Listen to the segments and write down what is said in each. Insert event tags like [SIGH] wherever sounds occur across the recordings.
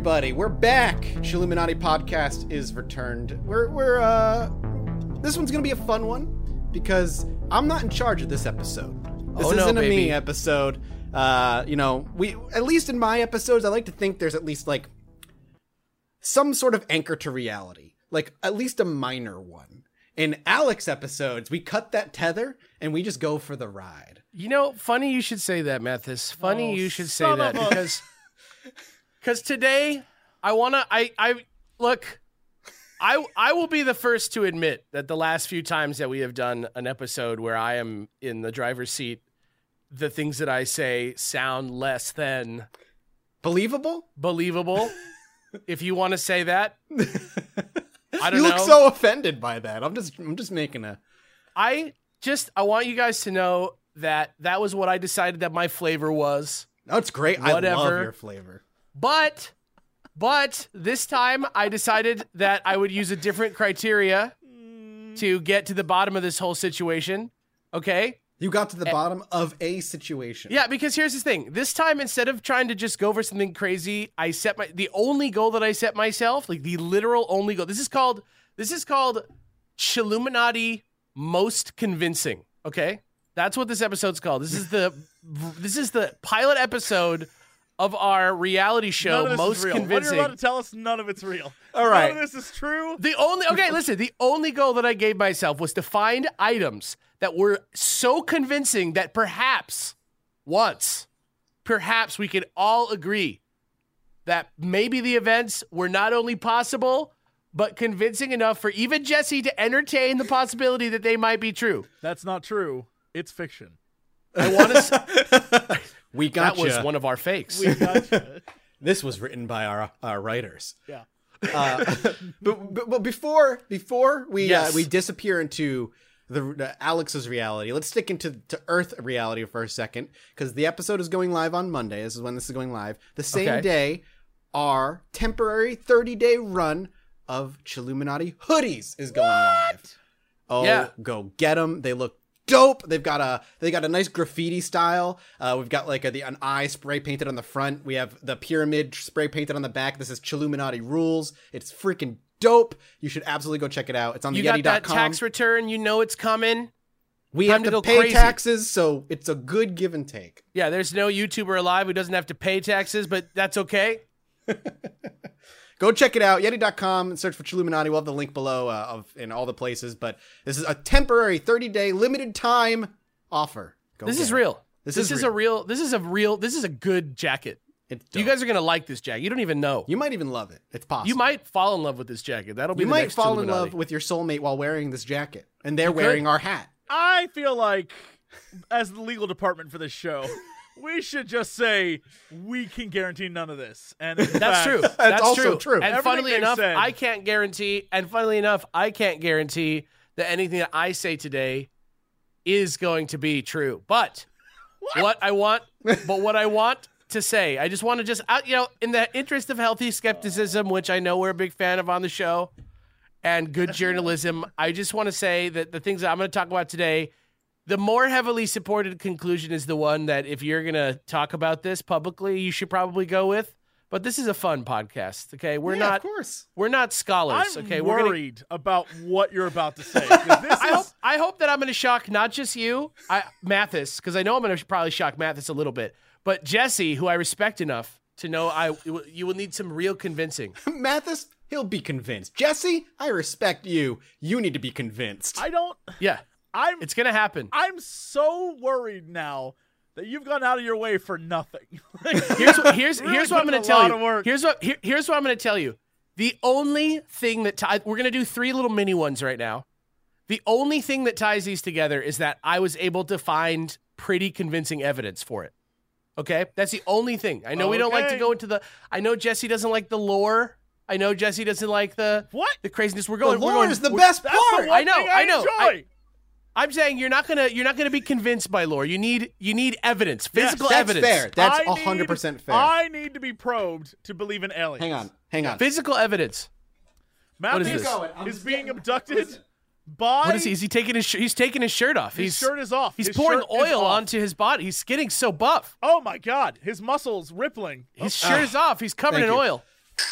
everybody. We're back. Chilluminati podcast is returned. We're we're uh this one's gonna be a fun one because I'm not in charge of this episode. This Oh, isn't a me episode. Uh, you know, we at least in my episodes, I like to think there's at least like some sort of anchor to reality, like at least a minor one. In Alex episodes, we cut that tether and we just go for the ride. You know, funny you should say that, Mathas. Funny Oh, you should say that because [LAUGHS] because today I wanna I I look. I I will be the first to admit that the last few times that we have done an episode where I am in the driver's seat, the things that I say sound less than Believable? believable. [LAUGHS] if you want to say that, I don't you know. look so offended by that. I'm just I'm just making a I just I want you guys to know that that was what I decided that my flavor was. That's great. I love your flavor. But but this time I decided that I would use a different criteria to get to the bottom of this whole situation. Okay? You got to the bottom of a situation. Yeah, because here's the thing. This time instead of trying to just go for something crazy, I set my the only goal that I set myself, like the literal only goal. This is called this is called Chilluminati most convincing. Okay? That's what this episode's called. This is the [LAUGHS] this is the pilot episode of our reality show most convincing. What you're about to tell us, none of it's real. All right. None of this is true. The only okay, listen. The only goal that I gave myself was to find items that were so convincing that perhaps once, perhaps we could all agree that maybe the events were not only possible but convincing enough for even Jesse to entertain the possibility that they might be true. That's not true. It's fiction. I want to. [LAUGHS] We that got was one of our fakes. We gotcha. [LAUGHS] This was written by our our writers. yeah. Uh, [LAUGHS] but, but but before before we Yes. uh, we disappear into the, the Alex's reality, let's stick into to Earth reality for a second because the episode is going live on Monday. This is when this is going live. The same Okay. day, our temporary 30 day run of Chilluminati hoodies is going live. Oh, Yeah. go get them! They look dope. They've got a they got a nice graffiti style. Uh, we've got like a, the an eye spray painted on the front. We have the pyramid spray painted on the back. This is Chilluminati rules. It's freaking dope. You should absolutely go check it out. It's on You the got that tax return. You know it's coming. we time have to to, pay crazy. taxes, so it's a good give and take. Yeah, there's no YouTuber alive who doesn't have to pay taxes, but that's okay. [LAUGHS] Go check it out, Yetee.com, and search for Chilluminati. We'll have the link below uh, of in all the places. But this is a temporary 30 day limited time offer. Go This is it. real. This This, is is, a real. This is a real. This is a good jacket. You guys are gonna like this jacket. You don't even know. you might even love it. It's possible. You might fall in love with this jacket. That'll be You the might next fall in love with your soulmate while wearing this jacket, and they're You could. wearing our hat. I feel like, as the legal department for this show, we should just say we can guarantee none of this. And That's fact, true. That's also true. true. And Everything funnily enough, said. I can't guarantee. And funnily enough, I can't guarantee that anything that I say today is going to be true. But what, I want, but what I want to say, I just want to just, uh, you know, in the interest of healthy skepticism, which I know we're a big fan of on the show, and good journalism, I just want to say that the things that I'm going to talk about today. The more heavily supported conclusion is the one that if you're going to talk about this publicly, you should probably go with. But this is a fun podcast, okay? We're Yeah, not of course. we're not scholars, I'm okay? We're gonna, worried about what you're about to say. This [LAUGHS] I is, hope I hope that I'm going to shock not just you, I, Mathas, because I know I'm going to probably shock Mathas a little bit, but Jesse, who I respect enough to know I you will need some real convincing. [LAUGHS] Mathas, he'll be convinced. Jesse, I respect you. You need to be convinced. I don't. Yeah, I'm. it's going to happen. I'm so worried now that you've gone out of your way for nothing. [LAUGHS] Here's what, here's Really here's what I'm gonna a tell lot you. of work. Here's what here, here's what I'm going to tell you. The only thing that ties we're going to do three little mini ones right now. The only thing that ties these together is that I was able to find pretty convincing evidence for it. Okay, that's the only thing. I know we don't like to go into the. I know Jesse doesn't like the lore. I know Jesse doesn't like the what? the craziness. We're the going. we're lore going is the we're- best That's part. the one I know, thing I know. Enjoy. I'm saying you're not gonna you're not gonna be convinced by lore. You need you need evidence, physical That's evidence. fair. That's I hundred need- percent fair. I need to be probed to believe in aliens. hang on, hang on. Physical evidence. Matthew is this? Going. I'm is just being getting- abducted listen. by What is he? Is he taking his? Sh- he's taking his shirt off. his he's shirt is off. he's His pouring shirt is oil off. onto his body. He's getting so buff. Oh my god, his muscles rippling. His oh. shirt is off. He's covered Thank in you. oil.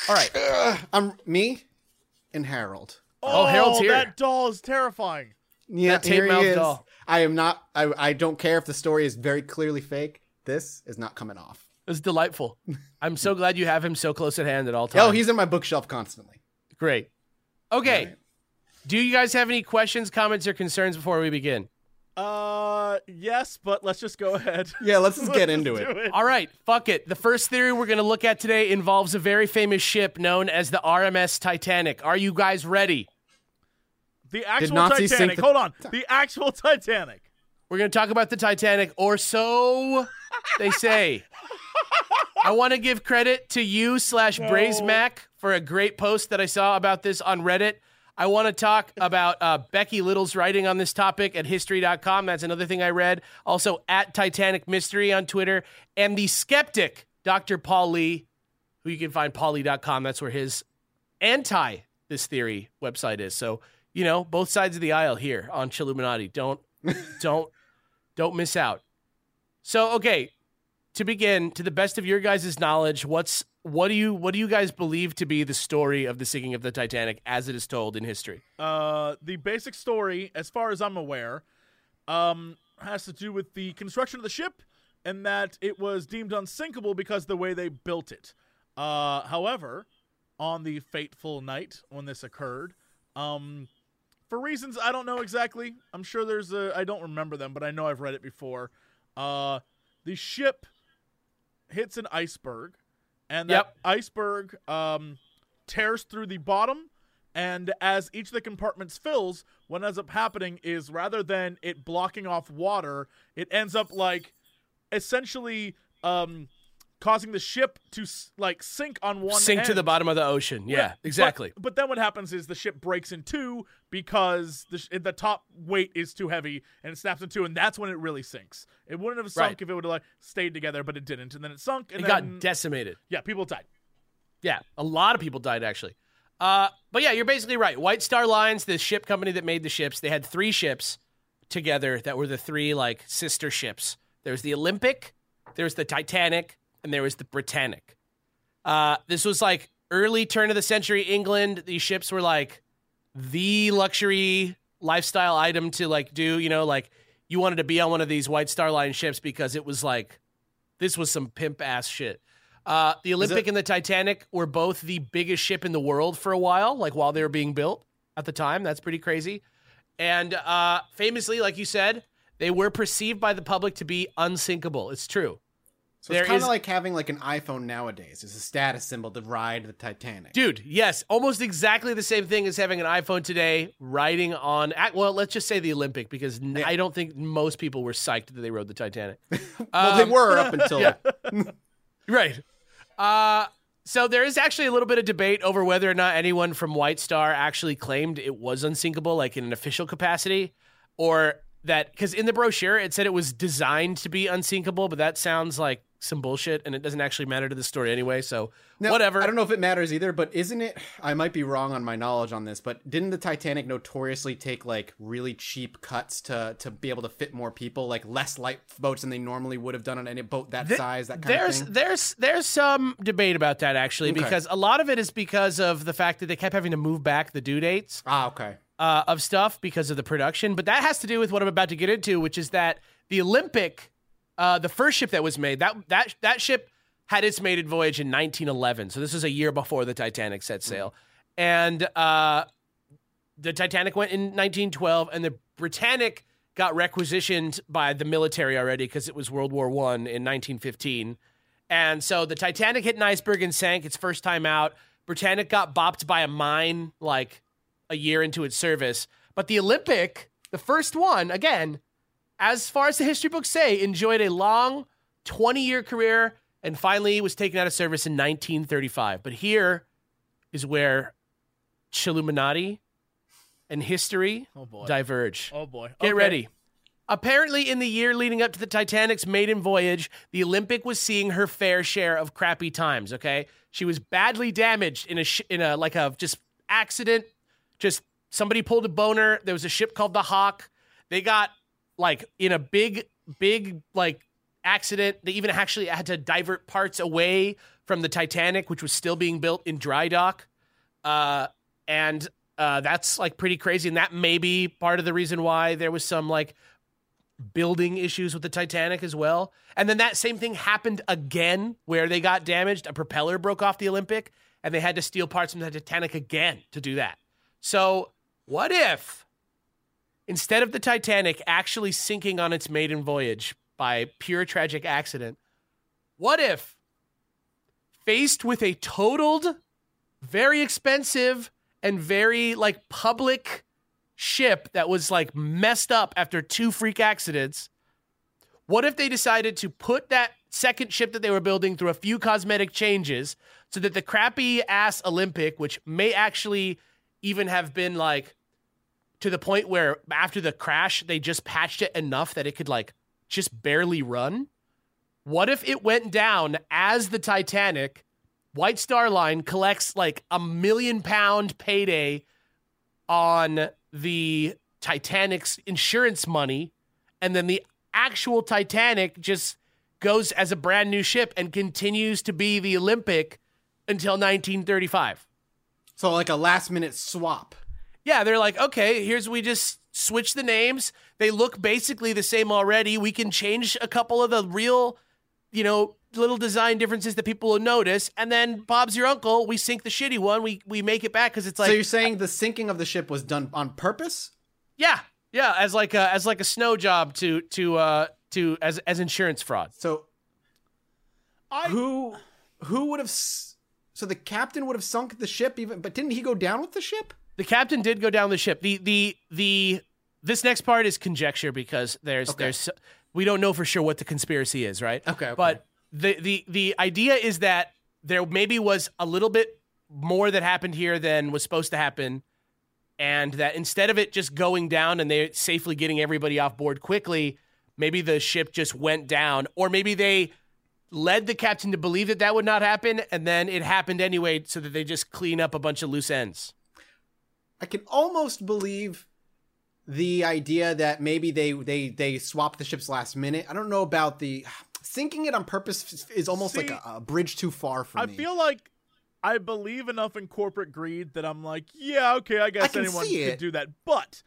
All right. Uh, I'm me and Harold. Oh, Harold's oh, here. That doll is terrifying. Yeah, That tape here he mouth is. doll. I am not. I, I don't care if the story is very clearly fake. This is not coming off. It's delightful. [LAUGHS] I'm so glad you have him so close at hand at all times. Oh, he's in my bookshelf constantly. great. Okay. Right. Do you guys have any questions, comments, or concerns before we begin? Uh, yes, but let's just go ahead. [LAUGHS] Yeah, let's just get into Do it. All right, fuck it. The first theory we're going to look at today involves a very famous ship known as the RMS Titanic. Are you guys ready? The actual Nazis sink Titanic. the- Hold on. The actual Titanic. We're going to talk about the Titanic, or so they say. I want to give credit to you slash BreizhMac for a great post that I saw about this on Reddit. I want to talk about uh, Becky Little's writing on this topic at history.com. That's another thing I read. Also, at Titanic Mystery on Twitter. And the skeptic, Dr. Paul Lee, who you can find PaulLee.com. That's where his anti this theory website is. So, you know, both sides of the aisle here on Chilluminati. Don't, [LAUGHS] don't, don't miss out. So, okay, to begin, to the best of your guys' knowledge, what's what do you what do you guys believe to be the story of the sinking of the Titanic as it is told in history? Uh, the basic story, as far as I'm aware, um, has to do with the construction of the ship and that it was deemed unsinkable because of the way they built it. Uh, however, on the fateful night when this occurred, um, for reasons I don't know exactly, I'm sure there's a I don't remember them, but I know I've read it before. Uh, the ship hits an iceberg, and that Yep. iceberg um, tears through the bottom. And as each of the compartments fills, what ends up happening is rather than it blocking off water, it ends up like essentially um, causing the ship to like sink on one Sink to the bottom of the ocean. Yeah, But- exactly. But, then what happens is the ship breaks in two because the sh- the top weight is too heavy and it snaps in two, and that's when it really sinks. It wouldn't have sunk Right. if it would have like stayed together, but it didn't, and then it sunk. And it then, got decimated. yeah, people died. Yeah, a lot of people died actually. Uh, but yeah, you're basically right. White Star Lines, the ship company that made the ships, they had three ships together that were the three like sister ships. There was the Olympic, there was the Titanic, and there was the Britannic. Uh, this was like early turn of the century England. These ships were like the luxury lifestyle item to like do. You know, like you wanted to be on one of these White Star Line ships because it was like this was some pimp ass shit. Uh, the Olympic and the Titanic were both the biggest ship in the world for a while, like while they were being built at the time. That's pretty crazy. And uh, famously, like you said, they were perceived by the public to be unsinkable. It's true. So There it's kind of like having like an iPhone nowadays. It's a status symbol to ride the Titanic. Dude, yes, almost exactly the same thing as having an iPhone today riding on, well, let's just say the Olympic, because I don't think most people were psyched that they rode the Titanic. [LAUGHS] well, they Um, were [LAUGHS] up until yeah. [LAUGHS] Right. Uh, so there is actually a little bit of debate over whether or not anyone from White Star actually claimed it was unsinkable, like in an official capacity, or that because in the brochure it said it was designed to be unsinkable, but that sounds like some bullshit, and it doesn't actually matter to the story anyway. So Now, whatever. I don't know if it matters either, but isn't it? I might be wrong on my knowledge on this, but didn't the Titanic notoriously take like really cheap cuts to to be able to fit more people, like less lifeboats than they normally would have done on any boat that Th- size, that kind there's of thing? there's there's some debate about that actually Okay. because a lot of it is because of the fact that they kept having to move back the due dates. Ah, okay. uh, of stuff because of the production, but that has to do with what I'm about to get into, which is that the Olympic, uh, the first ship that was made, that that that ship had its maiden voyage in 1911. So this is a year before the Titanic set sail, and uh, the Titanic went in 1912, and the Britannic got requisitioned by the military already because it was World War One in 1915. And so the Titanic hit an iceberg and sank its first time out. Britannic got bopped by a mine like a year into its service. But the Olympic, the first one, again, as far as the history books say, enjoyed a long 20 year career and finally was taken out of service in 1935. But here is where Chilluminati and history Oh boy. diverge. oh boy. Get Okay. ready. Apparently, in the year leading up to the Titanic's maiden voyage, the Olympic was seeing her fair share of crappy times. Okay, she was badly damaged in a sh- in a like a just accident, just somebody pulled a boner. There was a ship called the Hawk. They got like in a big, big like accident. They even actually had to divert parts away from the Titanic, which was still being built in dry dock. Uh, and uh, that's like pretty crazy. And that may be part of the reason why there was some like building issues with the Titanic as well. And then that same thing happened again where they got damaged. A propeller broke off the Olympic and they had to steal parts from the Titanic again to do that. So, what if instead of the Titanic actually sinking on its maiden voyage by pure tragic accident, what if faced with a totaled, very expensive, and very like public ship that was like messed up after two freak accidents. What if they decided to put that second ship that they were building through a few cosmetic changes so that the crappy ass Olympic, which may actually even have been like to the point where after the crash, they just patched it enough that it could like just barely run? What if it went down as the Titanic? White Star Line collects like a million pound payday on the Titanic's insurance money, and then the actual Titanic just goes as a brand new ship and continues to be the Olympic until 1935. So like a last minute swap. Yeah, they're like, okay, here's we just switch the names. They look basically the same already. We can change a couple of the real, you know, little design differences that people will notice, and then Bob's your uncle. We sink the shitty one. We we make it back because it's like. so you're saying the sinking of the ship was done on purpose? Yeah, yeah, as like a as like a snow job to to uh to as as insurance fraud. So I who who would have s- so the captain would have sunk the ship even but didn't he go down with the ship? The captain did go down the ship. The the the this next part is conjecture because there's Okay. there's we don't know for sure what the conspiracy is, right? Okay, okay. But the the the idea is that there maybe was a little bit more that happened here than was supposed to happen and that instead of it just going down and they safely getting everybody off board quickly, maybe the ship just went down or maybe they led the captain to believe that that would not happen and then it happened anyway so that they just clean up a bunch of loose ends. I can almost believe the idea that maybe they they they swapped the ships last minute. I don't know about the sinking it on purpose is almost like a, a bridge too far for I me. I feel like I believe enough in corporate greed that I'm like, yeah, okay, I guess can anyone could it. do that. But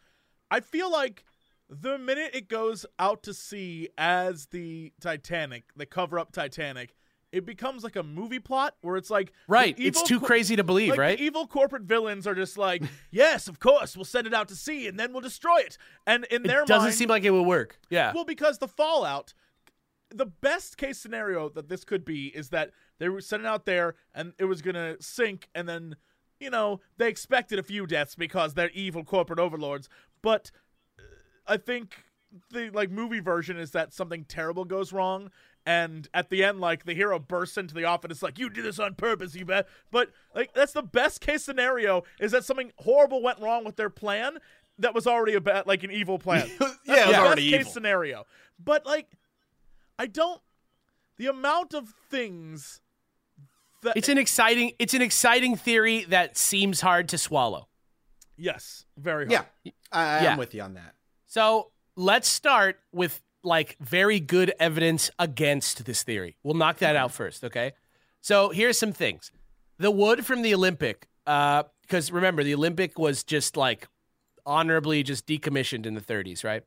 I feel like the minute it goes out to sea as the Titanic, the cover up Titanic, it becomes like a movie plot where it's like Right. It's too co- crazy to believe, like right? The evil corporate villains are just like, [LAUGHS] yes, of course, we'll send it out to sea and then we'll destroy it. And in their mind it doesn't mind, seem like it would work. Yeah. well, because the fallout, the best case scenario that this could be is that they were sending out there and it was gonna sink, and then you know they expected a few deaths because they're evil corporate overlords. But uh, I think the like movie version is that something terrible goes wrong. And at the end, like the hero bursts into the office, it's like you did this on purpose, you bet. But like that's the best case scenario is that something horrible went wrong with their plan that was already a bad, like an evil plan. [LAUGHS] Yeah, it was That's the already best case evil. scenario. But like, I don't. The amount of things that It's an exciting it's an exciting theory that seems hard to swallow. yes, very hard. yeah, I, I'm Yeah. with you on that. So let's start with like very good evidence against this theory. We'll knock that out first, okay? So here's some things. The wood from the Olympic, uh, because remember, the Olympic was just like honorably just decommissioned in the 30s, right?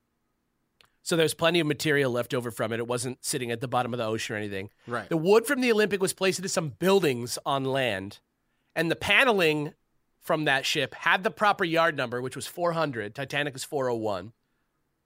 So there's plenty of material left over from it. It wasn't sitting at the bottom of the ocean or anything. Right. The wood from the Olympic was placed into some buildings on land, and the paneling from that ship had the proper yard number, which was 400. Titanic is 401.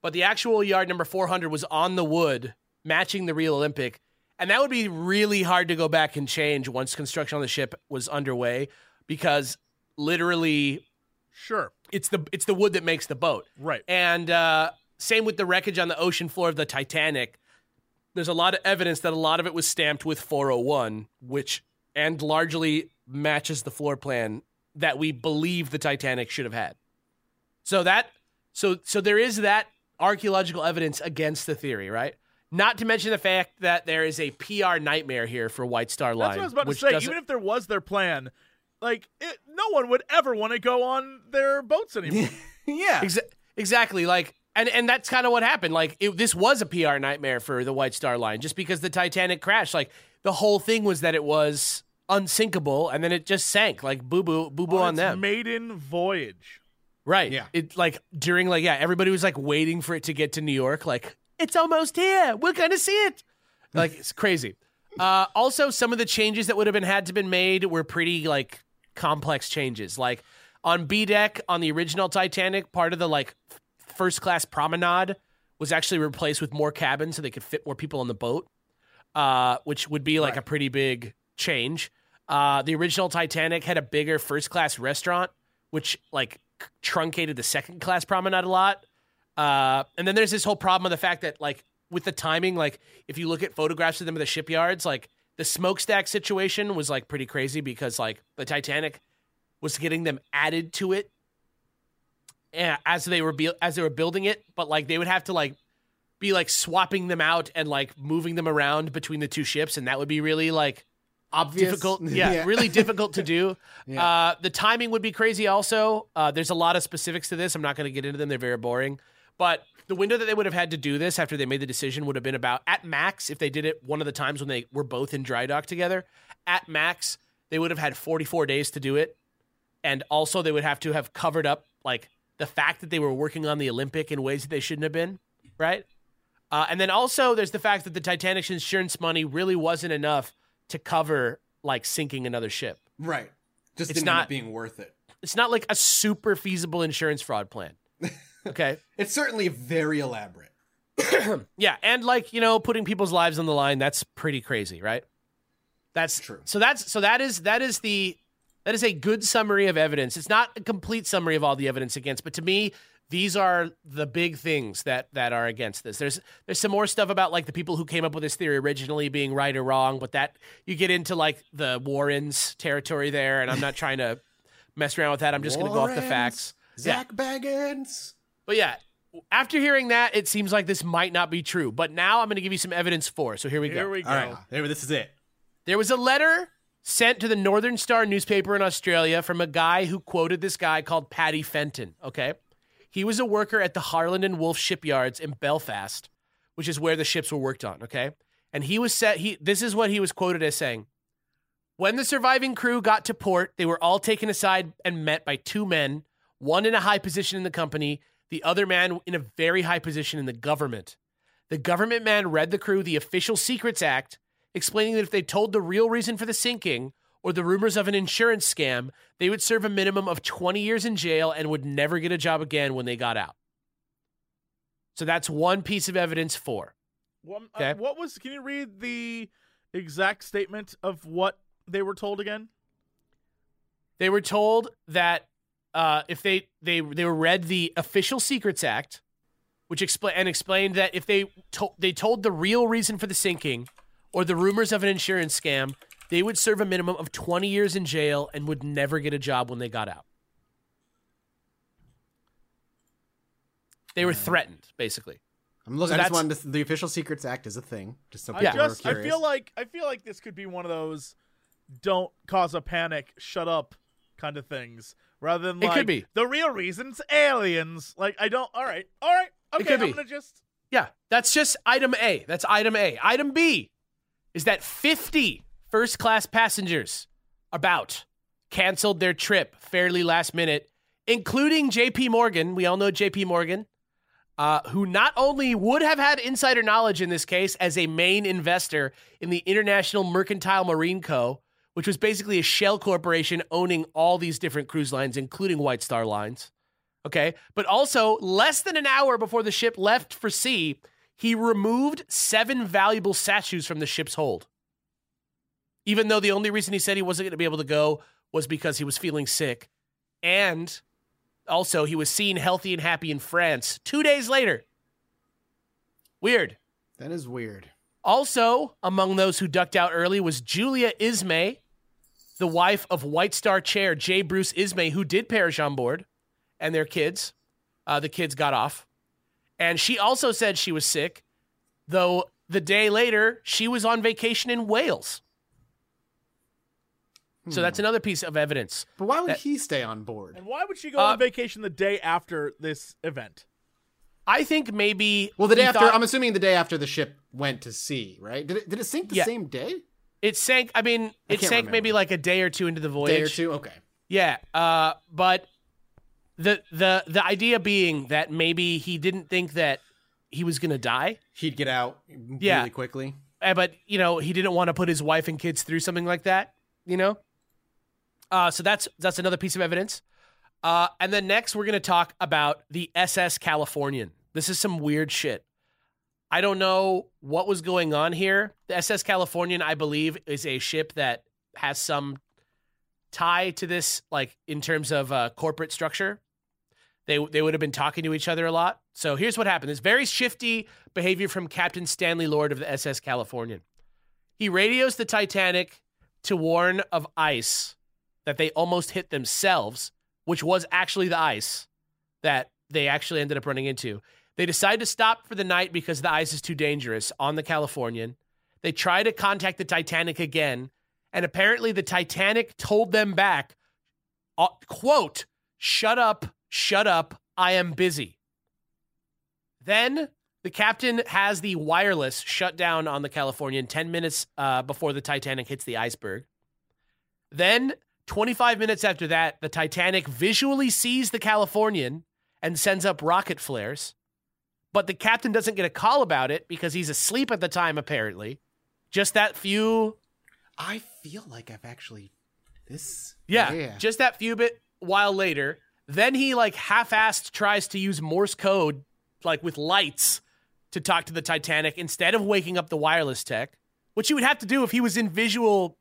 But the actual yard number 400 was on the wood, matching the real Olympic. And that would be really hard to go back and change once construction on the ship was underway because literally Sure. it's the it's the wood that makes the boat. Right. And uh, same with the wreckage on the ocean floor of the Titanic. There's a lot of evidence that a lot of it was stamped with 401, which and largely matches the floor plan that we believe the Titanic should have had. So that so so there is that archaeological evidence against the theory, right? Not to mention the fact that there is a PR nightmare here for White Star Line. That's what I was about to say. doesn't- Even if there was their plan, like it, no one would ever want to go on their boats [LAUGHS] anymore. yeah. Exa- exactly. Like, and and that's kind of what happened. Like, it, this was a PR nightmare for the White Star Line, just because the Titanic crashed. Like, the whole thing was that it was unsinkable, and then it just sank. Like, boo boo boo boo on its them. maiden voyage. Right. Yeah. It like during like yeah, everybody was like waiting for it to get to New York. Like, it's almost here. We're gonna see it. Like, it's crazy. Uh, also, some of the changes that would have been had to been made were pretty like complex changes. Like on B deck on the original Titanic, part of the like f- first class promenade was actually replaced with more cabins so they could fit more people on the boat, uh, which would be like a pretty big change. Uh, the original Titanic had a bigger first class restaurant, which like truncated the second class promenade a lot. Uh, and then there's this whole problem of the fact that like with the timing, like if you look at photographs of them at the shipyards, like the smokestack situation was like pretty crazy because like the Titanic was getting them added to it eh, as they were bu- as they were building it, but like they would have to like be like swapping them out and like moving them around between the two ships, and that would be really like Obvious. difficult. [LAUGHS] Yeah, really difficult to do. [LAUGHS] Yeah. Uh, the timing would be crazy. Also, uh, there's a lot of specifics to this. I'm not going to get into them. They're very boring. But the window that they would have had to do this after they made the decision would have been about at max if they did it one of the times when they were both in dry dock together. At max, they would have had 44 days to do it, and also they would have to have covered up like the fact that they were working on the Olympic in ways that they shouldn't have been. Right. Uh, and then also there's the fact that the Titanic's insurance money really wasn't enough to cover like sinking another ship. Right. Just It's not- being worth it. It's not like a super feasible insurance fraud plan. [LAUGHS] Okay. It's certainly very elaborate. [CLEARS THROAT] yeah, and like, you know, putting people's lives on the line, that's pretty crazy, right? That's True. So that's so that is that is the that is a good summary of evidence. It's not a complete summary of all the evidence against, but to me, these are the big things that that are against this. There's there's some more stuff about like the people who came up with this theory originally being right or wrong, but that you get into like the Warrens territory there, and I'm not trying to mess around with that. I'm just going to go off the Warrens, facts. Yeah. Zak Bagans. But yeah, after hearing that, it seems like this might not be true. But now I'm going to give you some evidence for. So here we go. Here we go. All right. There, this is it. There was a letter sent to the Northern Star newspaper in Australia from a guy who quoted this guy called Paddy Fenton. Okay. He was a worker at the Harland and Wolff shipyards in Belfast, which is where the ships were worked on. Okay. And he was set, he, this is what he was quoted as saying. When the surviving crew got to port, they were all taken aside and met by two men, one in a high position in the company, the other man in a very high position in the government. The government man read the crew the Official Secrets Act, explaining that if they told the real reason for the sinking or the rumors of an insurance scam, they would serve a minimum of 20 years in jail and would never get a job again when they got out. So that's one piece of evidence for. What, uh, Okay. what was? Can you read the exact statement of what they were told again? They were told that uh, if they they they were read the Official Secrets Act, which explain and explained that if they to- they told the real reason for the sinking or the rumors of an insurance scam, they would serve a minimum of 20 years in jail and would never get a job when they got out. They were threatened, basically. I'm looking. So I just that's- wanted to, the Official Secrets Act is a thing. Just so I people just are I feel like I feel like this could be one of those don't cause a panic, shut up kind of things. Rather than It like could be. the real reason's aliens. Like I don't all right. All right. Okay, could I'm be. gonna just Yeah, that's just item A. That's item A. Item B is that 50 first class passengers about canceled their trip fairly last minute, including JP Morgan. We all know JP Morgan, uh, who not only would have had insider knowledge in this case as a main investor in the International Mercantile Marine Co., which was basically a shell corporation owning all these different cruise lines, including White Star Lines. Okay. But also, less than an hour before the ship left for sea, he removed seven valuable statues from the ship's hold. Even though the only reason he said he wasn't going to be able to go was because he was feeling sick. And also, he was seen healthy and happy in France two days later. Weird. that is weird. Also, among those who ducked out early was Julia Ismay, the wife of White Star Chair J. Bruce Ismay, who did perish on board, and their kids. Uh, the kids got off. And she also said she was sick, though the day later, she was on vacation in Wales. So that's another piece of evidence. But why would That- he stay on board? And why would she go Uh, on vacation the day after this event? I think maybe Well, the day after, thought- I'm assuming the day after the ship went to sea, right? Did it, did it sink the Yeah. same day? it sank. I mean, I it can't sank maybe like a day or two into the voyage. Day or two? Okay. Yeah, uh, but the the the idea being that maybe he didn't think that he was gonna die, He'd get out Yeah. really quickly. uh, but you know he didn't want to put his wife and kids through something like that. You know, uh, so that's that's another piece of evidence. Uh, and then next we're gonna talk about the SS Californian. This is some weird shit. I don't know what was going on here. The SS Californian, I believe, is a ship that has some tie to this, like in terms of uh, corporate structure. They they would have been talking to each other a lot. So here's what happened: this very shifty behavior from Captain Stanley Lord of the SS Californian. He radios the Titanic to warn of ice that they almost hit themselves, which was actually the ice that they actually ended up running into. They decide to stop for the night because the ice is too dangerous on the Californian. They try to contact the Titanic again, and apparently the Titanic told them back, uh, quote, shut up, shut up, I am busy. Then the captain has the wireless shut down on the Californian 10 minutes uh, before the Titanic hits the iceberg. Then, 25 minutes after that, the Titanic visually sees the Californian and sends up rocket flares. But the captain doesn't get a call about it because he's asleep at the time, apparently. Just that few I feel like I've actually this. Yeah, just that few bit while later. Then he like half-assed tries to use Morse code, like with lights, to talk to the Titanic instead of waking up the wireless tech, which he would have to do if he was in visual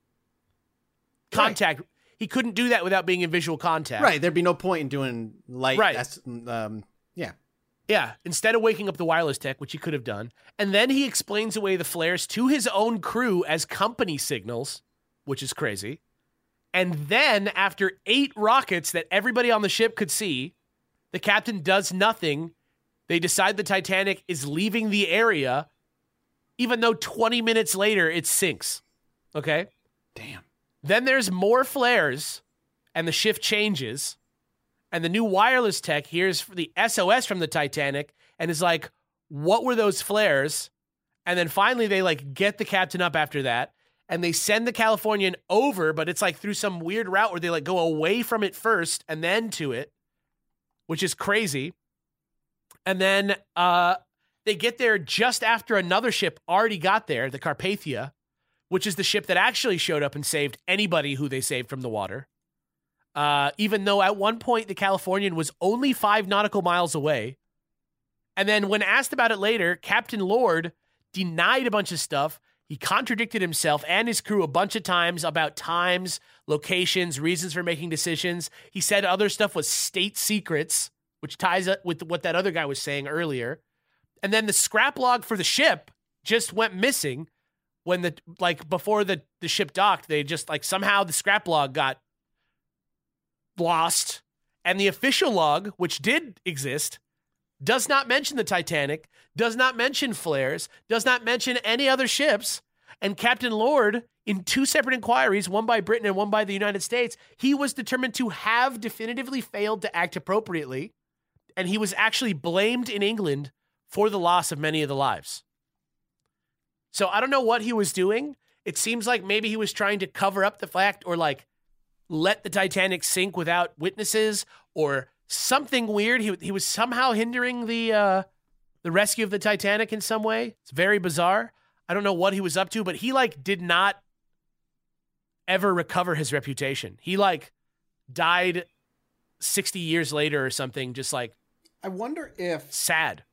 contact. He couldn't do that without being in visual contact. right. There'd be no point in doing light. Right. That's, um, yeah. Yeah, instead of waking up the wireless tech, which he could have done. And then he explains away the flares to his own crew as company signals, which is crazy. And then, after eight rockets that everybody on the ship could see, the captain does nothing. They decide the Titanic is leaving the area, even though 20 minutes later it sinks. Okay? Damn. Then there's more flares, and the shift changes. And the new wireless tech hears the SOS from the Titanic and is like, What were those flares? And then finally, they like get the captain up after that and they send the Californian over, but it's like through some weird route where they like go away from it first and then to it, which is crazy. And then uh, they get there just after another ship already got there, the Carpathia, which is the ship that actually showed up and saved anybody who they saved from the water. Uh, even though at one point the Californian was only five nautical miles away. And then when asked about it later, Captain Lord denied a bunch of stuff. He contradicted himself and his crew a bunch of times about times, locations, reasons for making decisions. He said other stuff was state secrets, which ties up with what that other guy was saying earlier. And then the scrap log for the ship just went missing when the like before the the ship docked. They just like somehow the scrap log got lost, and the official log, which did exist, does not mention the Titanic, does not mention flares, does not mention any other ships. And Captain Lord, in two separate inquiries, one by Britain and one by the United States, he was determined to have definitively failed to act appropriately. And he was actually blamed in England for the loss of many of the lives. So I don't know what he was doing. It seems like maybe he was trying to cover up the fact or like let the Titanic sink without witnesses or something weird. He he was somehow hindering the uh, the rescue of the Titanic in some way. It's very bizarre. I don't know what he was up to, but he like did not ever recover his reputation. He like died 60 years later or something just like I wonder if sad.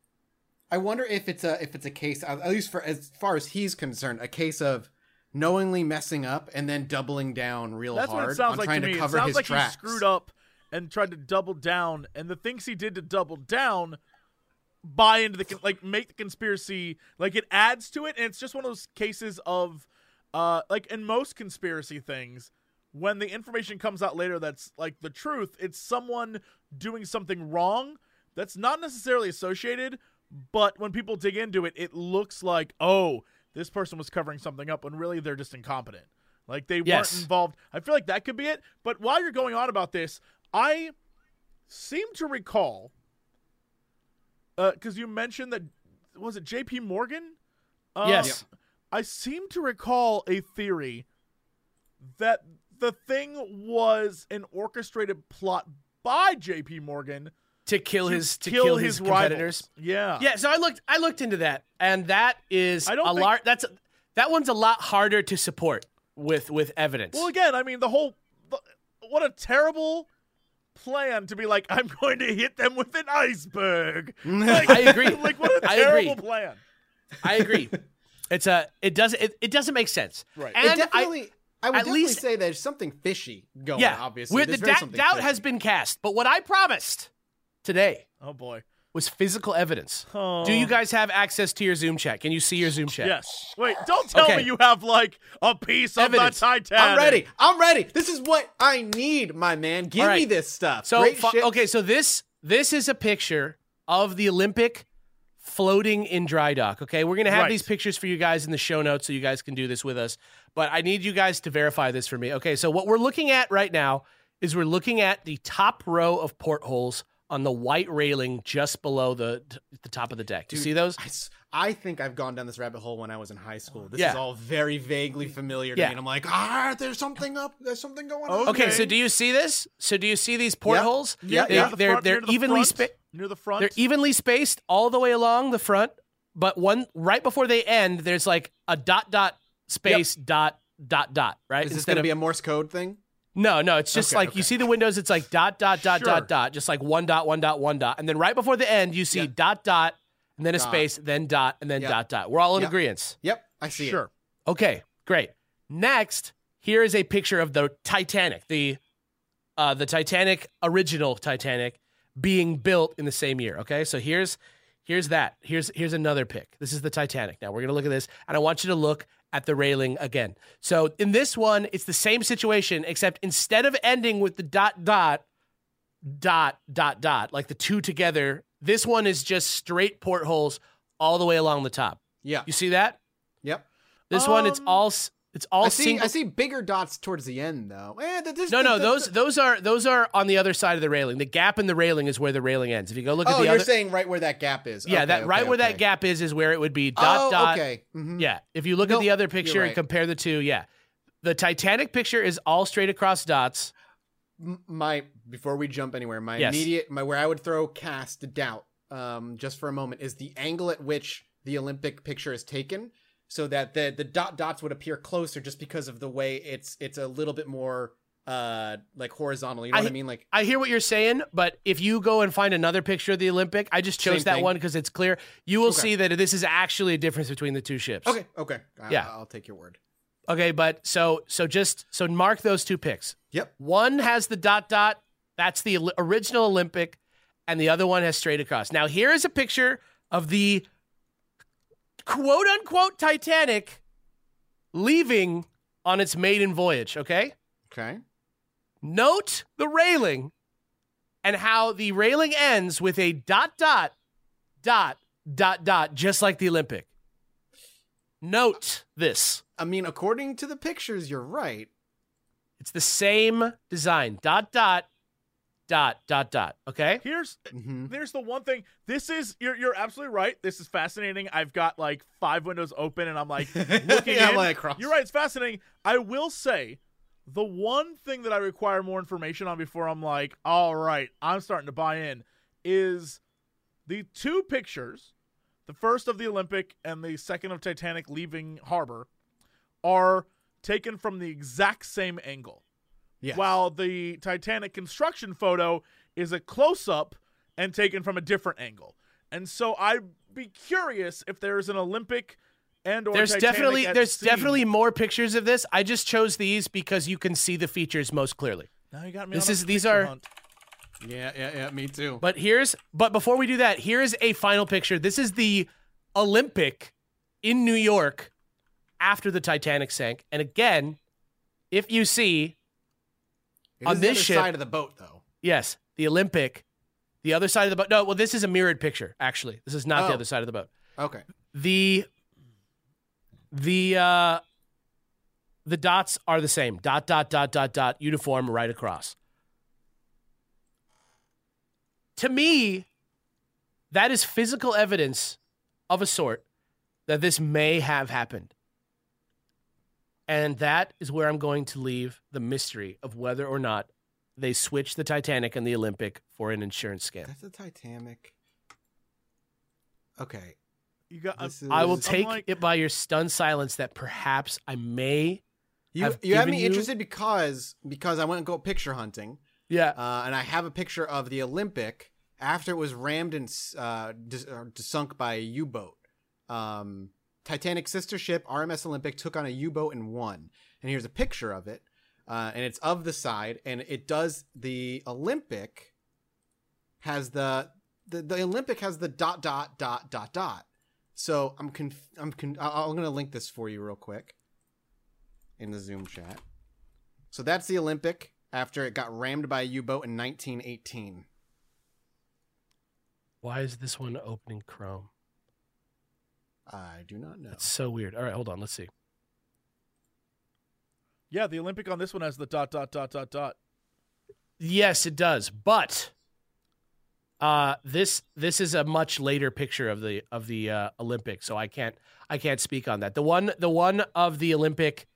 I wonder if it's a if it's a case at least for as far as he's concerned, a case of knowingly messing up and then doubling down real That's hard what it sounds on like trying to to, me. cover it sounds his like tracks. he screwed up and tried to double down, and the things he did to double down buy into the like make the conspiracy like it adds to it, and it's just one of those cases of uh like in most conspiracy things. When the information comes out later that's like the truth, it's someone doing something wrong that's not necessarily associated, but when people dig into it, it looks like, oh, this person was covering something up when really they're just incompetent. Like they Yes. weren't involved. I feel like that could be it. But while you're going on about this, I seem to recall because you mentioned that was it J.P. Morgan? Uh, Yes. I seem to recall a theory that the thing was an orchestrated plot by J.P. Morgan To kill to his to kill, his, competitors. Yeah. Yeah, so I looked I looked into that, and that is I don't a think- lar- That's that one's a lot harder to support with with evidence. Well, again, I mean, the whole the, what a terrible plan to be like, I'm going to hit them with an iceberg. [LAUGHS] Like, I agree. [LAUGHS] Like, what a I terrible agree. plan. I agree. It's a it doesn't it, it doesn't make sense. Right. And it definitely. I, would at definitely least- say there's something fishy going. I, yeah, obviously, where the da- doubt fishy. has been cast. But what I promised today Oh boy. was physical evidence. Oh. Do you oh. guys have access to your Zoom chat? Can you see your Zoom chat? Yes. Wait. Don't tell Okay. me you have like a piece of Evidence. the Titanic. I'm ready. I'm ready. This is what I need, my man. Give All me this stuff. So Great fu- shit. okay, so this this is a picture of the Olympic floating in dry dock. Okay, we're gonna have Right. these pictures for you guys in the show notes so you guys can do this with us. But I need you guys to verify this for me. Okay, so what we're looking at right now is we're looking at the top row of portholes on the white railing just below the the top of the deck. Do you see those? I think I've gone down this rabbit hole when I was in high school. This Yeah. is all very vaguely familiar to Yeah. me, and I'm like, ah, there's something up. There's something going on. Okay, Okay. so do you see this? So do you see these portholes? Yeah, they, yeah. They're, front, they're the evenly spaced. near the front. They're evenly spaced all the way along the front, but one right before they end, there's like a dot dot space dot dot dot. Right? Is this going to be a Morse code thing? No, no. It's just Okay, like okay. you see the windows. It's like dot dot dot Sure. dot dot, just like one dot one dot one dot, and then right before the end, you see Yeah. dot dot, and then a Dot. space, then dot, and then Yep. dot dot. We're all in Yep. agreement. Yep, I see sure. Okay, great. Next, here is a picture of the Titanic, the uh, the Titanic original Titanic being built in the same year. Okay, so here's here's that. Here's here's another pic. This is the Titanic. Now we're gonna look at this, and I want you to look at the railing again. So in this one, it's the same situation, except instead of ending with the dot dot dot dot dot like the two together, this one is just straight portholes all the way along the top. Yeah. You see that? Yep. This one, it's Um, all it's all I see. single. I see bigger dots towards the end, though. Eh, th- this- No, no, th- th- those th- those are those are on the other side of the railing. The gap in the railing is where the railing ends. If you go look at Oh, the you're other, saying right where that gap is. yeah, Okay, that right okay, where that gap is is where it would be dot oh, dot. Okay. mhm. Yeah, if you look at the other picture and compare the two, yeah, the Titanic picture is all straight across dots. My before we jump anywhere, my Yes. immediate my where I would throw cast doubt, um, just for a moment, is the angle at which the Olympic picture is taken, so that the the dot dots would appear closer, just because of the way it's it's a little bit more uh like horizontal. You know what I- I mean? Like I hear what you're saying, but if you go and find another picture of the Olympic, I just chose that thing. one because it's clear. You will Okay. see that this is actually a difference between the two ships. okay, okay, I- Yeah. I'll take your word. Okay, but so so just so mark those two pics. Yep. One has the dot dot. That's the original Olympic, and the other one has straight across. Now here is a picture of the quote unquote Titanic leaving on its maiden voyage. Okay. Okay. Note the railing and how the railing ends with a dot dot dot dot dot, just like the Olympic. Note this. I mean, according to the pictures, you're right. It's the same design. Dot dot dot dot dot. Okay. Here's hmm There's the one thing. This is you're you're absolutely right. This is fascinating. I've got like five windows open and I'm like [LAUGHS] looking Yeah, in. like across. You're right. It's fascinating. I will say the one thing that I require more information on before I'm like, all right, I'm starting to buy in, is the two pictures, the first of the Olympic and the second of Titanic leaving harbor, are taken from the exact same angle Yes. while the Titanic construction photo is a close up and taken from a different angle. And so I'd be curious if there's an Olympic and or There's Titanic definitely at there's sea. definitely more pictures of this. I just chose these because you can see the features most clearly. Now you got me. This on a is- these are- hunt. Yeah, yeah, yeah. Me too. But here's but before we do that, here is a final picture. This is the Olympic in New York after the Titanic sank. And again, if you see It on is the this other ship- side of the boat, though. Yes, the Olympic, the other side of the boat. No, well, this is a mirrored picture. Actually, this is not the Oh. other side of the boat. Okay. The the uh, the dots are the same. Dot dot dot dot dot uniform right across. To me, that is physical evidence of a sort that this may have happened. And that is where I'm going to leave the mystery of whether or not they switched the Titanic and the Olympic for an insurance scam. That's the Titanic. Okay. You got. Is, I will take like- it by your stunned silence that perhaps I may. you. have You have me you- interested because because I went and go picture hunting, Yeah. uh, and I have a picture of the Olympic after it was rammed and uh, dis- sunk by a U-boat. Um, Titanic sister ship RMS Olympic took on a U-boat and won. And here's a picture of it, uh, and it's of the side, and it does the Olympic has the the, the Olympic has the dot dot dot dot dot. So I'm conf- I'm con- I'm gonna link this for you real quick in the Zoom chat. So that's the Olympic after it got rammed by a U-boat in 1918. Why is this one opening Chrome? I do not know. It's so weird. All right, hold on. Let's see. Yeah, the Olympic on this one has the dot dot dot dot dot. Yes, it does. But uh, this this is a much later picture of the of the uh, Olympic, so I can't I can't speak on that. The one the one of the Olympic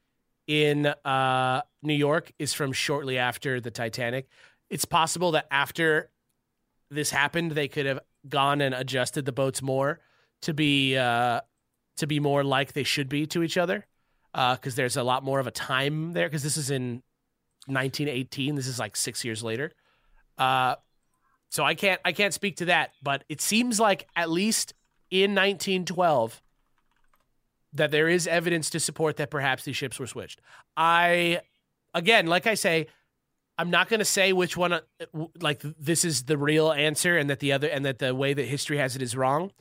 in uh, New York is from shortly after the Titanic. It's possible that after this happened, they could have gone and adjusted the boats more to be uh, to be more like they should be to each other, because there's a lot more of a time there. Because this is in 1918. This is like six years later. Uh, so I can't I can't speak to that, but it seems like at least in 1912 that there is evidence to support that perhaps these ships were switched. I again, like I say, I'm not going to say which one uh, like this is the real answer and that the other and that the way that history has it is wrong.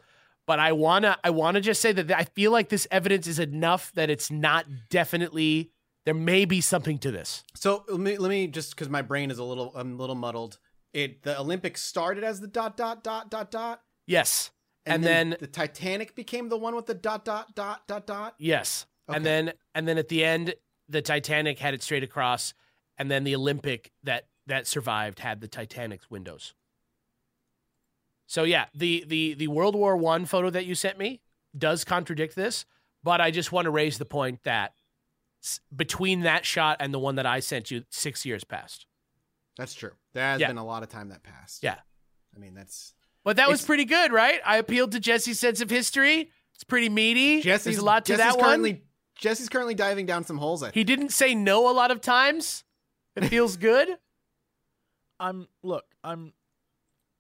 But I wanna I wanna just say that I feel like this evidence is enough that it's not definitely there may be something to this. So let me let me just because my brain is a little I'm a little muddled. It the Olympics started as the dot dot dot dot dot, Yes. And, then, the Titanic became the one with the dot dot dot dot dot. yes. Okay. And then and then at the end the Titanic had it straight across and then the Olympic that that survived had the Titanic's windows. So yeah, the the the World War 1 photo that you sent me does contradict this, but I just want to raise the point that between that shot and the one that I sent you 6 years passed. That's true. There has Yeah. been a lot of time that passed. Yeah. I mean that's But that was pretty good, right? I appealed to Jesse's sense of history. It's pretty meaty. Jesse's There's a lot to Jesse's that currently one. Jesse's currently diving down some holes. I think. He didn't say no a lot of times. It feels [LAUGHS] good. I'm look. I'm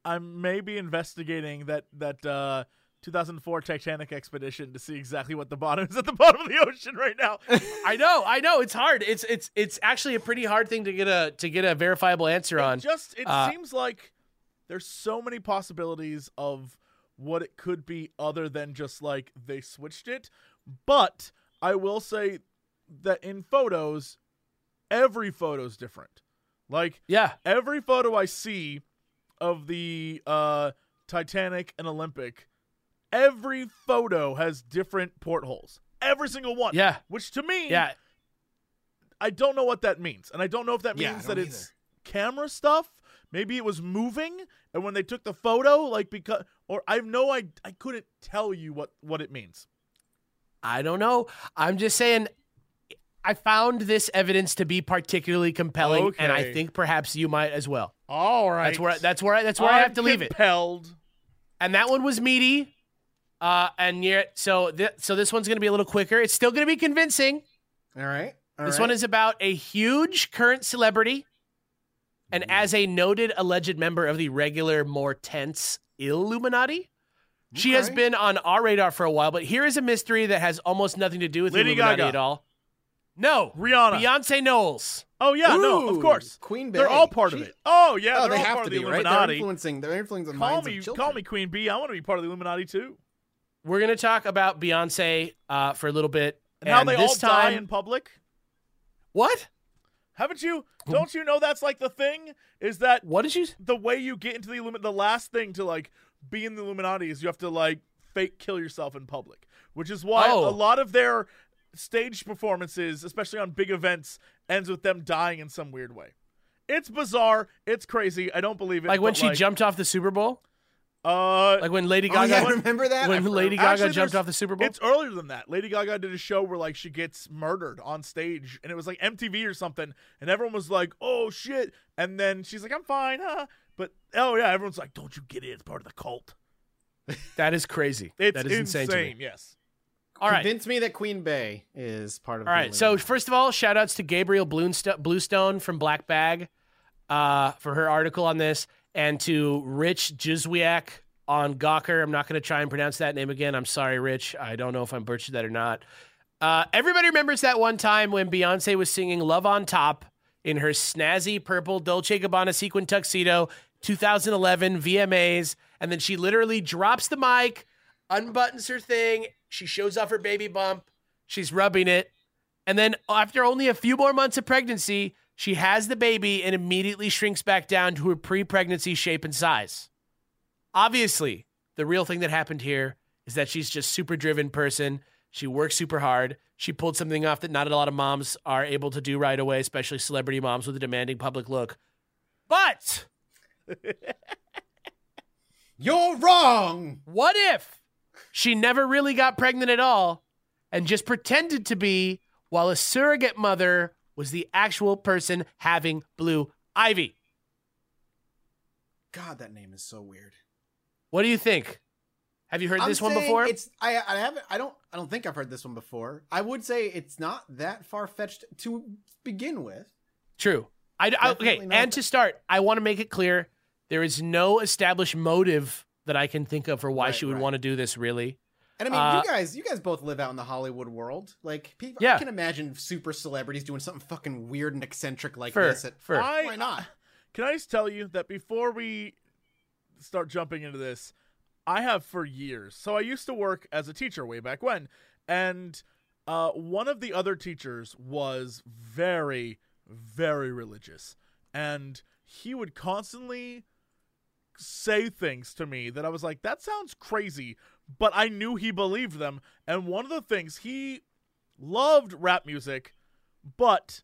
I'm maybe investigating that that uh 2004 Titanic expedition to see exactly what the bottom is at the [LAUGHS] bottom of the ocean right now. I know, I know. It's hard. It's it's it's actually a pretty hard thing to get a to get a verifiable answer on. Just it Uh, seems like there's so many possibilities of what it could be other than just like they switched it. But I will say that in photos, every photo's different. Like Yeah, every photo I see of the uh, Titanic and Olympic, every photo has different portholes. Every single one. yeah, Which to me, yeah. I don't know what that means. And I don't know if that Yeah, means that don't it's camera stuff. Maybe it was moving and when they took the photo, like because or I have no I I couldn't tell you what what it means. I don't know. I'm just saying. I found this evidence to be particularly compelling, and I think perhaps you might as well. All right. That's where that's where I, that's where I have to leave it. Compelled. and that one was meaty. Uh, and yet, so th- so this one's gonna be a little quicker. It's still gonna be convincing. All right. All this right. one is about a huge current celebrity, and as a noted alleged member of the regular, more tense Illuminati. She has been on our radar for a while, but here is a mystery that has almost nothing to do with Lady Illuminati Gaga. at all. No, Rihanna. Beyonce Knowles. Oh yeah, no, of course. Queen Bey. They're all part of it. Oh yeah, Oh, they're they all have part to of the be right. They're Illuminati. influencing. They're influencing the Call minds me, of children. call me Queen Bee. I want to be part of the Illuminati too. We're gonna talk about Beyonce uh, for a little bit, And, how they all this die in public. what? Haven't you? Don't you know that's like the thing? Is that What did you? the way you get into the Illuminati? The last thing to like be in the Illuminati is you have to like fake kill yourself in public, which is why Oh. a lot of their stage performances, especially on big events, ends with them dying in some weird way. It's bizarre. It's crazy. I don't believe it. Like when but, she jumped off the Super Bowl? Uh, Like when Lady Oh, Gaga yeah, I remember that. when I- Lady Gaga Actually, jumped off the Super Bowl? It's earlier than that. Lady Gaga did a show where like she gets murdered on stage, and it was like MTV or something, and everyone was like, "Oh shit!" And then she's like, "I'm fine, huh?" But oh yeah, everyone's like, "Don't you get it? It's part of the cult." That is crazy. It's that is insane, to me. Yes. All right. Convince me that Queen Bey is part of. All the right. So first of all, shout outs to Gabrielle Bluestone from Black Bag uh, for her article on this, and to Rich Jizwiak on Gawker. I'm not going to try and pronounce that name again. I'm sorry, Rich. I don't know if I'm butchered that or not. Uh, everybody remembers that one time when Beyonce was singing "Love on Top" in her snazzy purple Dolce Gabbana sequin tuxedo, 2011 VMAs, and then she literally drops the mic, unbuttons her thing, she shows off her baby bump, she's rubbing it, and then after only a few more months of pregnancy, she has the baby and immediately shrinks back down to her pre-pregnancy shape and size. Obviously, the real thing that happened here is that she's just super driven person. She works super hard. She pulled something off that not a lot of moms are able to do right away, especially celebrity moms with a demanding public look. But [LAUGHS] you're wrong. what if she never really got pregnant at all and just pretended to be while a surrogate mother was the actual person having blue ivy? God, that name is so weird. What do you think? Have you heard I'm this one before? It's I I haven't I don't I don't think I've heard this one before. I would say it's not that far fetched to begin with. True. I, I- okay, and that- to start, I want to make it clear there is no established motive that I can think of for why Right, she would right. want to do this. Really, And I mean, Uh, you guys, you guys both live out in the Hollywood world. Like, people, Yeah. I can imagine super celebrities doing something fucking weird and eccentric like For- this. At, for- I, why not? [SIGHS] Can I just tell you that before we start jumping into this, I have for years. So I used to work as a teacher way back when, and uh, one of the other teachers was very, very religious, and he would constantly say things to me that I was like, that sounds crazy, but I knew he believed them. And one of the things he loved rap music, but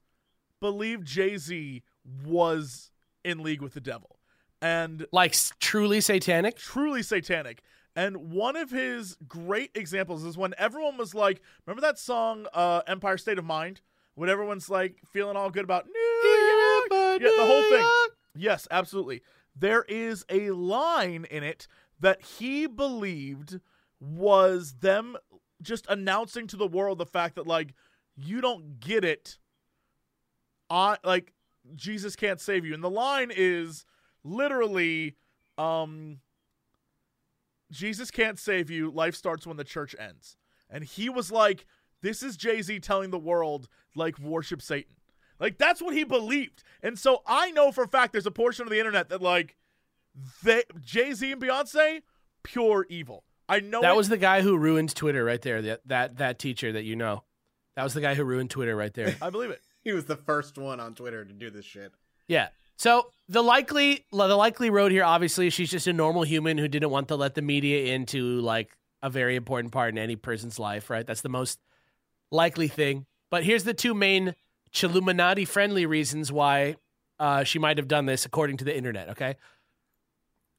believed Jay Z was in league with the devil and like truly satanic. truly satanic. And one of his great examples is when everyone was like, remember that song, uh, Empire State of Mind? When everyone's like feeling all good about New York. Yeah, the whole thing. Yes, absolutely. There is a line in it that he believed was them just announcing to the world the fact that like you don't get it. I like Jesus can't save you. And the line is literally um Jesus can't save you. Life starts when the church ends. And he was like, this is Jay-Z telling the world like worship Satan. Like that's what he believed. And so I know for a fact there's a portion of the internet that like they Jay-Z and Beyonce pure evil. I know That it- was the guy who ruined Twitter right there. That that that teacher that you know. That was the guy who ruined Twitter right there. [LAUGHS] I believe it. He was the first one on Twitter to do this shit. Yeah. So the likely the likely road here, obviously, she's just a normal human who didn't want to let the media into like a very important part in any person's life, right? That's the most likely thing. But here's the two main Chilluminati friendly reasons why uh, she might have done this, according to the internet. Okay.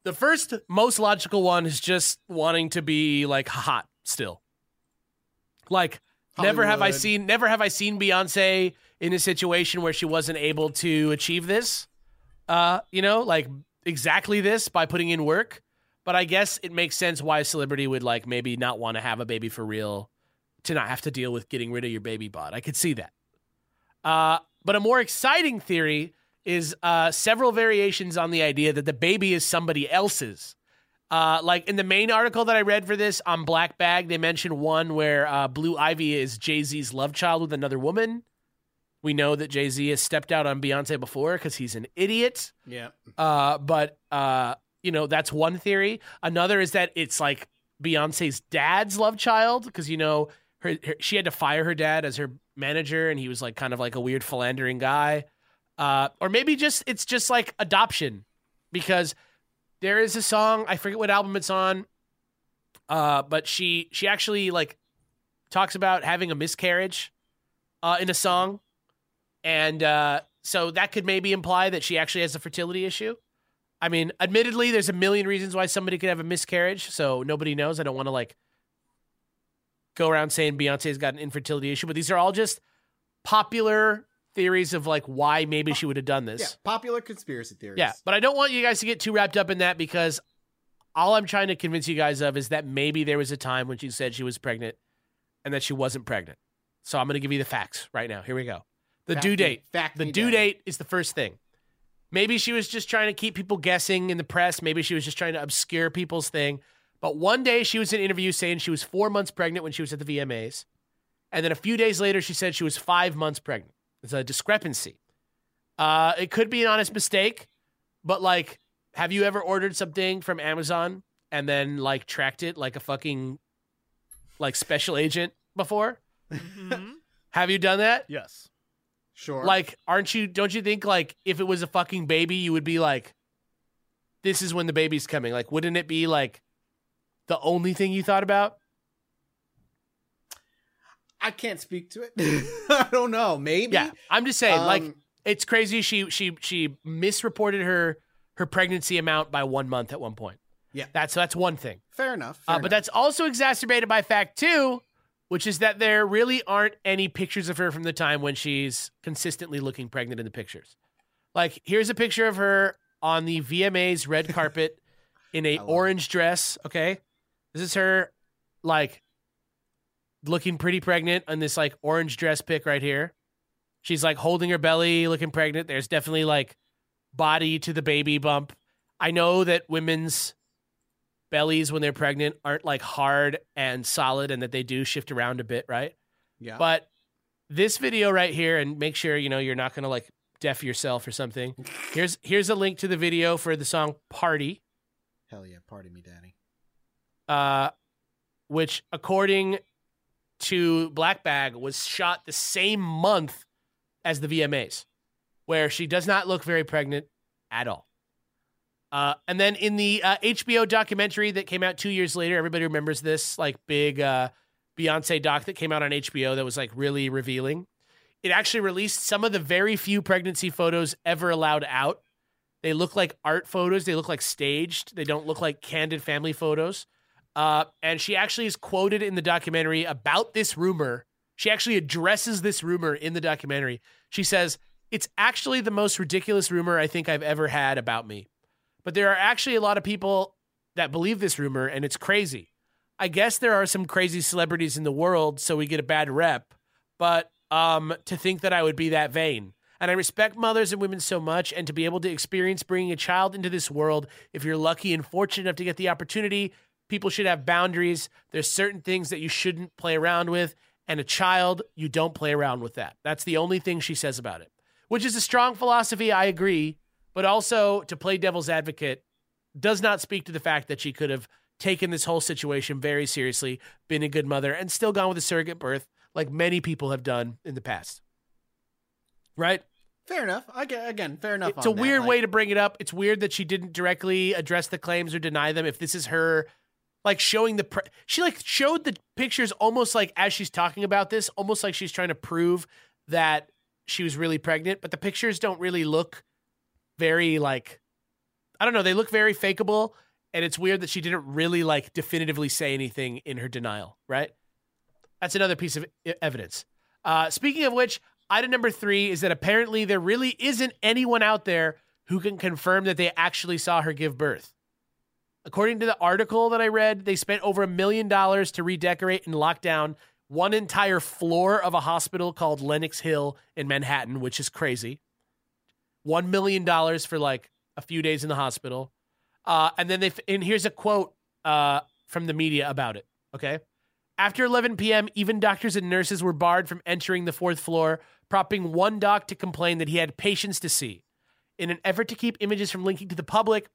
The first most logical one is just wanting to be like hot still. Like never have I seen never have I seen Beyonce in a situation where she wasn't able to achieve this. Uh, you know, like exactly this by putting in work. But I guess it makes sense why a celebrity would like maybe not want to have a baby for real to not have to deal with getting rid of your baby bod. I could see that. Uh, but a more exciting theory is uh, several variations on the idea that the baby is somebody else's. Uh, like in the main article that I read for this on Black Bag, they mentioned one where uh, Blue Ivy is Jay Z's love child with another woman. We know that Jay Z has stepped out on Beyonce before because he's an idiot. Yeah. Uh, but uh, you know that's one theory. Another is that it's like Beyonce's dad's love child because you know her, her she had to fire her dad as her manager, and he was like kind of like a weird philandering guy. Uh, or maybe just it's just like adoption because there is a song I forget what album it's on. Uh, but she she actually like talks about having a miscarriage uh, in a song, and uh, so that could maybe imply that she actually has a fertility issue. I mean, admittedly, there's a million reasons why somebody could have a miscarriage, so nobody knows. I don't want to like go around saying Beyonce's got an infertility issue, but these are all just popular theories of like why maybe she would have done this. Yeah, popular conspiracy theories. Yeah, but I don't want you guys to get too wrapped up in that because all I'm trying to convince you guys of is that maybe there was a time when she said she was pregnant and that she wasn't pregnant. So I'm going to give you the facts right now. Here we go. The Fact due me- date. fact the due down. date is the first thing. Maybe she was just trying to keep people guessing in the press. Maybe she was just trying to obscure people's thing. But one day she was in an interview saying she was four months pregnant when she was at the VMAs. And then a few days later, she said she was five months pregnant. It's a discrepancy. Uh, it could be an honest mistake, but like, have you ever ordered something from Amazon and then like tracked it like a fucking like special agent before? Mhm. [LAUGHS] Have you done that? yes. Sure. Like, aren't you? Don't you think like if it was a fucking baby, you would be like, "This is when the baby's coming." Like, wouldn't it be like the only thing you thought about? I can't speak to it. [LAUGHS] I don't know. Maybe. Yeah, I'm just saying. like, Um, it's crazy. She she she misreported her her pregnancy amount by one month at one point. Yeah. that's that's one thing. fair enough. Uh, fair but enough. that's also exacerbated by fact two, which is that there really aren't any pictures of her from the time when she's consistently looking pregnant in the pictures. Like, here's a picture of her on the VMA's red [LAUGHS] carpet in a orange dress. Okay, this is her, like, looking pretty pregnant on this like orange dress pic right here. She's like holding her belly, looking pregnant. There's definitely like body to the baby bump. I know that women's bellies when they're pregnant aren't like hard and solid and that they do shift around a bit, right? yeah. But this video right here, and make sure you know you're not gonna like deaf yourself or something. [LAUGHS] Here's here's a link to the video for the song "Party," Hell yeah, party me, daddy. Uh, which according to Black Bag was shot the same month as the VMAs, where she does not look very pregnant at all. Uh, and then in the uh, HBO documentary that came out two years later, everybody remembers this like big uh, Beyonce doc that came out on HBO that was like really revealing. It actually released some of the very few pregnancy photos ever allowed out. They look like art photos. They look like staged. They don't look like candid family photos. Uh, and she actually is quoted in the documentary about this rumor. She actually addresses this rumor in the documentary. She says, It's actually the most ridiculous rumor I think I've ever had about me. But there are actually a lot of people that believe this rumor, and it's crazy. I guess there are some crazy celebrities in the world, so we get a bad rep. But um, to think that I would be that vain. And I respect mothers and women so much, and to be able to experience bringing a child into this world, if you're lucky and fortunate enough to get the opportunity, people should have boundaries. There's certain things that you shouldn't play around with, and a child, you don't play around with that. That's the only thing she says about it, which is a strong philosophy. I agree. But also, to play devil's advocate does not speak to the fact that she could have taken this whole situation very seriously, been a good mother, and still gone with a surrogate birth like many people have done in the past. Right? Fair enough. I get, again, fair enough. It's a that. weird Like, way to bring it up. It's weird that she didn't directly address the claims or deny them. If this is her, like showing the, pre- she like showed the pictures almost like as she's talking about this, almost like she's trying to prove that she was really pregnant. But the pictures don't really look very like, I don't know. They look very fakeable, and it's weird that she didn't really like definitively say anything in her denial. Right? That's another piece of evidence. Uh, speaking of which, item number three is that apparently there really isn't anyone out there who can confirm that they actually saw her give birth. According to the article that I read, they spent over a million dollars to redecorate and lock down one entire floor of a hospital called Lenox Hill in Manhattan, which is crazy. One million dollars for like a few days in the hospital. Uh, and then they, and here's a quote uh, from the media about it. Okay. After 11 p.m., even doctors and nurses were barred from entering the fourth floor, prompting one doc to complain that he had patients to see. In an effort to keep images from linking to the public,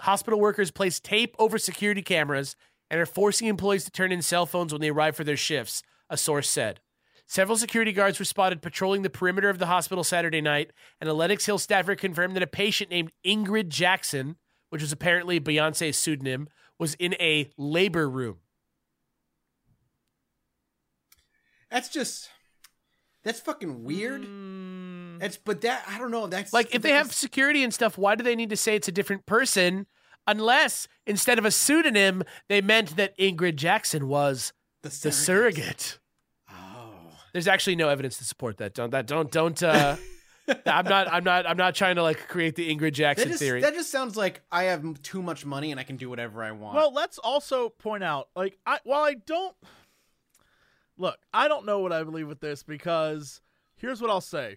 hospital workers place tape over security cameras and are forcing employees to turn in cell phones when they arrive for their shifts, a source said. Several security guards were spotted patrolling the perimeter of the hospital Saturday night, and a Lenox Hill staffer confirmed that a patient named Ingrid Jackson, which was apparently Beyonce's pseudonym, was in a labor room. That's just that's fucking weird. Mm, That's but that I don't know. That's Like, if they have security and stuff, why do they need to say it's a different person? Unless instead of a pseudonym, they meant that Ingrid Jackson was the the surrogate. surrogate. Oh. There's actually no evidence to support that. Don't that don't don't. Uh, [LAUGHS] I'm not. I'm not. I'm not trying to like create the Ingrid That Jackson just, theory. that just sounds like I have too much money and I can do whatever I want. Well, let's also point out, like, I while I don't look, I don't know what I believe with this because here's what I'll say.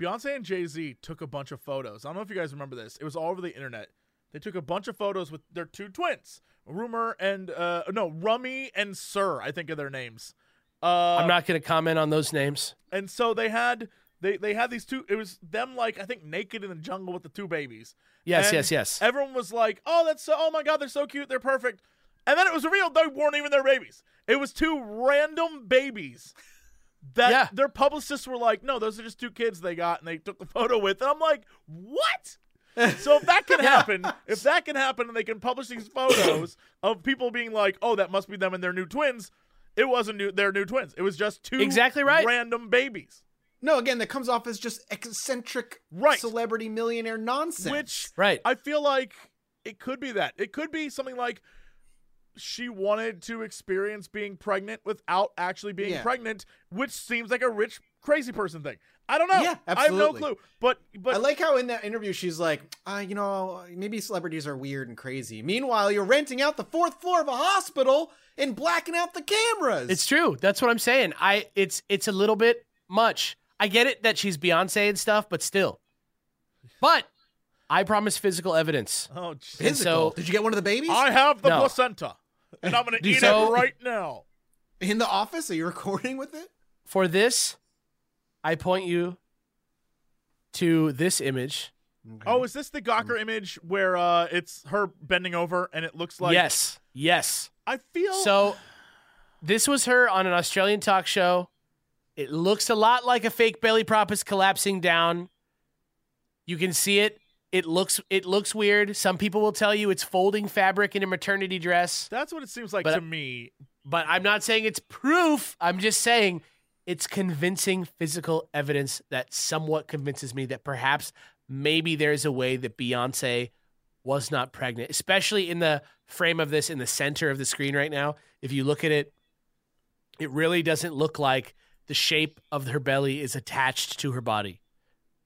Beyonce and Jay Z took a bunch of photos. I don't know if you guys remember this. It was all over the internet. They took a bunch of photos with their two twins, Rumor and uh no Rumi and Sir. I think of their names. Uh, I'm not going to comment on those names. and so they had they they had these two. It was them like I think naked in the jungle with the two babies. Yes, And yes, yes. Everyone was like, "Oh, that's so, oh my god, they're so cute, they're perfect." And then it was revealed they weren't even their babies. It was two random babies that Yeah. their publicists were like, "No, those are just two kids they got and they took the photo with." And I'm like, "What?" so if that can [LAUGHS] happen, if that can happen and they can publish these photos of people being like, "Oh, that must be them and their new twins." It wasn't new, their new twins. It was just two Exactly right. random babies. no, again, that comes off as just eccentric Right. celebrity millionaire nonsense. Which Right. I feel like it could be that. It could be something like she wanted to experience being pregnant without actually being Yeah. pregnant, which seems like a rich crazy person thing. I don't know. Yeah, absolutely. I have no clue. But but I like how in that interview she's like, uh, you know, maybe celebrities are weird and crazy. Meanwhile, you're renting out the fourth floor of a hospital and blacking out the cameras. It's true. That's what I'm saying. I it's it's a little bit much. I get it that she's Beyonce and stuff, but still. But I promise physical evidence. oh, jeez. physical. so- Did you get one of the babies I have the No. placenta, and I'm gonna eat so- it right now. in the office? Are you recording with it? For this, I point you to this image. Oh, is this the Gawker image where uh, it's her bending over and it looks like? yes. Yes. I feel So this was her on an Australian talk show. It looks a lot like a fake belly prop is collapsing down. You can see it. It looks it looks weird. Some people will tell you it's folding fabric in a maternity dress, that's what it seems like But- to me. but I'm not saying it's proof. I'm just saying it's convincing physical evidence that somewhat convinces me that perhaps maybe there's a way that Beyonce was not pregnant, especially in the frame of this in the center of the screen right now. If you look at it, it really doesn't look like the shape of her belly is attached to her body.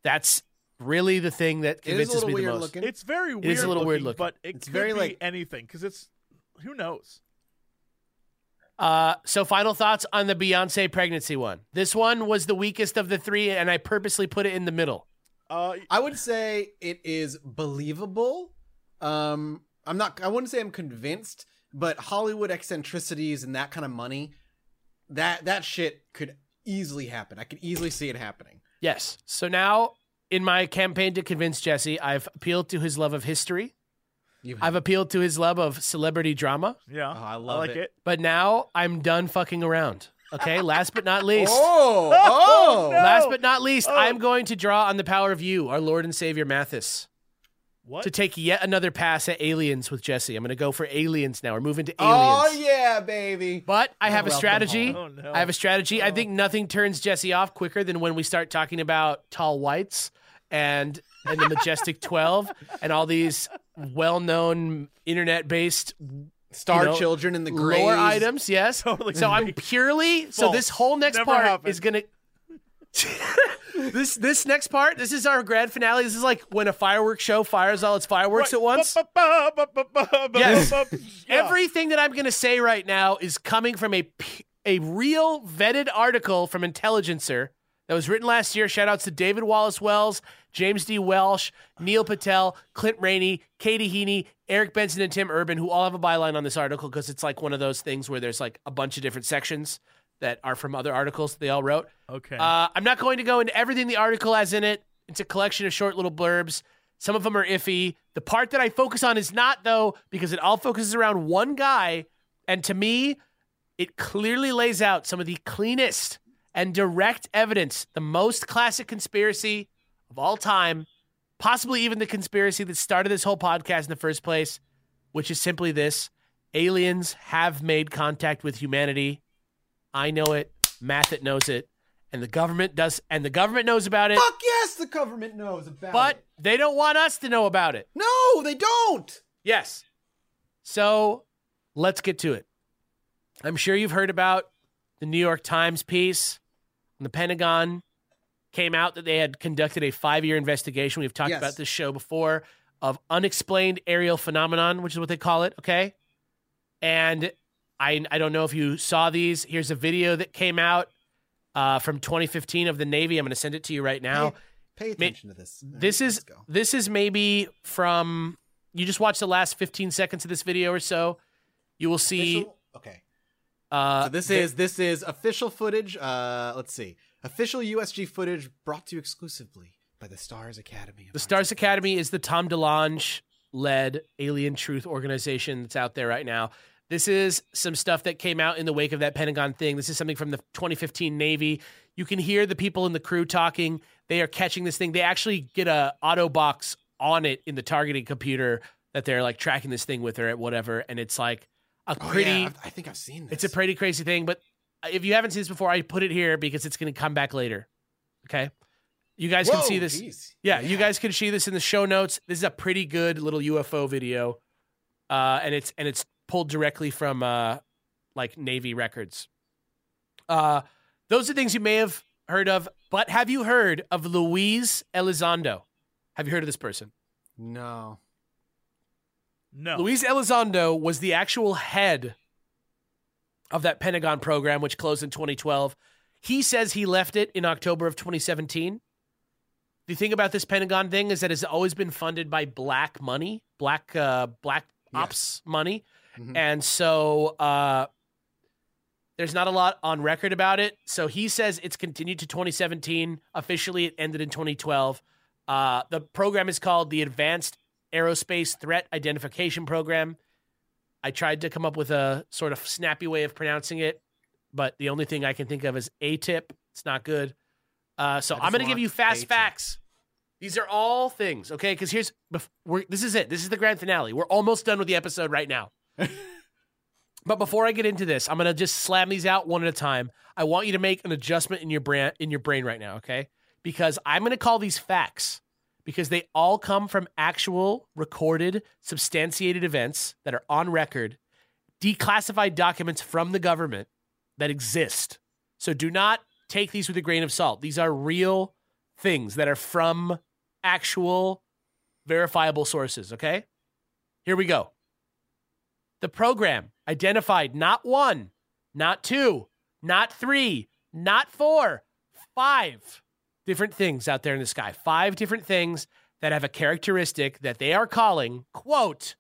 That's really the thing that It is a convinces little me the most. looking. It's very weird. It is a little weird looking, but it It's could very, be like- anything because it's who knows. Uh, so final thoughts on the Beyonce pregnancy one. This one was the weakest of the three, and I purposely put it in the middle. Uh, I would say it is believable. Um, I'm not. I wouldn't say I'm convinced, but Hollywood eccentricities and that kind of money, that that shit could easily happen. I could easily see it happening. Yes. So now, in my campaign to convince Jesse, I've appealed to his love of history. I've appealed to his love of celebrity drama. yeah, Oh, I love like it. it. But now I'm done fucking around. Okay. [LAUGHS] Last but not least. Oh, [LAUGHS] Oh, oh, no. Last but not least, Oh. I'm going to draw on the power of you, our Lord and Savior Mathas, What? to take yet another pass at aliens with Jesse. I'm going to go for aliens now. We're moving to oh, aliens. oh yeah, baby. But I have a Welcome strategy. home. Oh, no. I have a strategy. I oh. think nothing turns Jesse off quicker than when we start talking about tall whites and and the majestic [LAUGHS] 12 and all these well-known internet-based Star you know, children in the graves. lore items, yes. [LAUGHS] Totally So I'm purely so this whole next Never part happened. is going to [LAUGHS] This this next part, this is our grand finale. This is like when a fireworks show fires all its fireworks at once. Yes. Yeah. Everything that I'm going to say right now is coming from a a real vetted article from Intelligencer that was written last year. Shout outs to David Wallace Wells, James D. Walsh, Neil Patel, Clint Rainey, Katie Heaney, Eric Benson, and Tim Urban, who all have a byline on this article because it's like one of those things where there's like a bunch of different sections that are from other articles they all wrote. Okay. Uh, I'm not going to go into everything the article has in it. It's a collection of short little blurbs. Some of them are iffy. The part that I focus on is not, though, because it all focuses around one guy. And to me, it clearly lays out some of the cleanest and direct evidence, the most classic conspiracy of all time, possibly even the conspiracy that started this whole podcast in the first place, which is simply this aliens have made contact with humanity I know it. Mathas knows it. And the government does and the government knows about it. Fuck yes, the government knows about But it. But they don't want us to know about it. No, they don't. Yes. So let's get to it. I'm sure you've heard about the New York Times piece. And the Pentagon came out that they had conducted a five year investigation. We've talked Yes. about this show before of unexplained aerial phenomenon, which is what they call it. Okay. And I, I don't know if you saw these. Here's a video that came out uh, from 2015 of the Navy. I'm going to send it to you right now. Pay, pay attention to this. This is this is maybe from you just watch the last 15 seconds of this video or so. You will see. Official- okay. Uh, So this is this is official footage. Uh, let's see, official USG footage brought to you exclusively by the Stars Academy. the Stars Academy is the Tom DeLonge led alien truth organization that's out there right now. This is some stuff that came out in the wake of that Pentagon thing. This is something from the 2015 Navy. You can hear the people in the crew talking. They are catching this thing. They actually get a auto box on it in the targeting computer that they're like tracking this thing with or at whatever. And it's like a Oh, pretty yeah, I think I've seen this. It's a pretty crazy thing, but if you haven't seen this before, I put it here because it's going to come back later. Okay. You guys can see this. geez. Yeah, you guys can see this in the show notes. This is a pretty good little UFO video. Uh, and it's and it's pulled directly from uh like Navy records. Uh those are things you may have heard of, but have you heard of Luis Elizondo? Have you heard of this person? No. No. Luis Elizondo was the actual head of that Pentagon program, which closed in 2012. He says he left it in October of 2017. The thing about this Pentagon thing is that it's always been funded by black money, black uh, black ops money, Mhm. and so uh, there's not a lot on record about it. So he says it's continued to 2017. Officially, it ended in 2012. Uh, the program is called the Advanced Aerospace Threat Identification Program. I tried to come up with a sort of snappy way of pronouncing it, but the only thing I can think of is ATIP. It's not good. Uh, so I'm going to give you fast ATIP. facts. These are all things, okay? Because here's we're, this is it. This is the grand finale. We're almost done with the episode right now. But before I get into this, I'm to just slam these out one at a time. I want you to make an adjustment in your brain in your brain right now, okay? Because I'm to call these facts because they all come from actual recorded substantiated events that are on record, declassified documents from the government that exist. So do not take these with a grain of salt. These are real things that are from actual verifiable sources, okay? Here we go. The program identified not one, not two, not three, not four, five different things out there in the sky. Five different things that have a characteristic that they are calling, quote,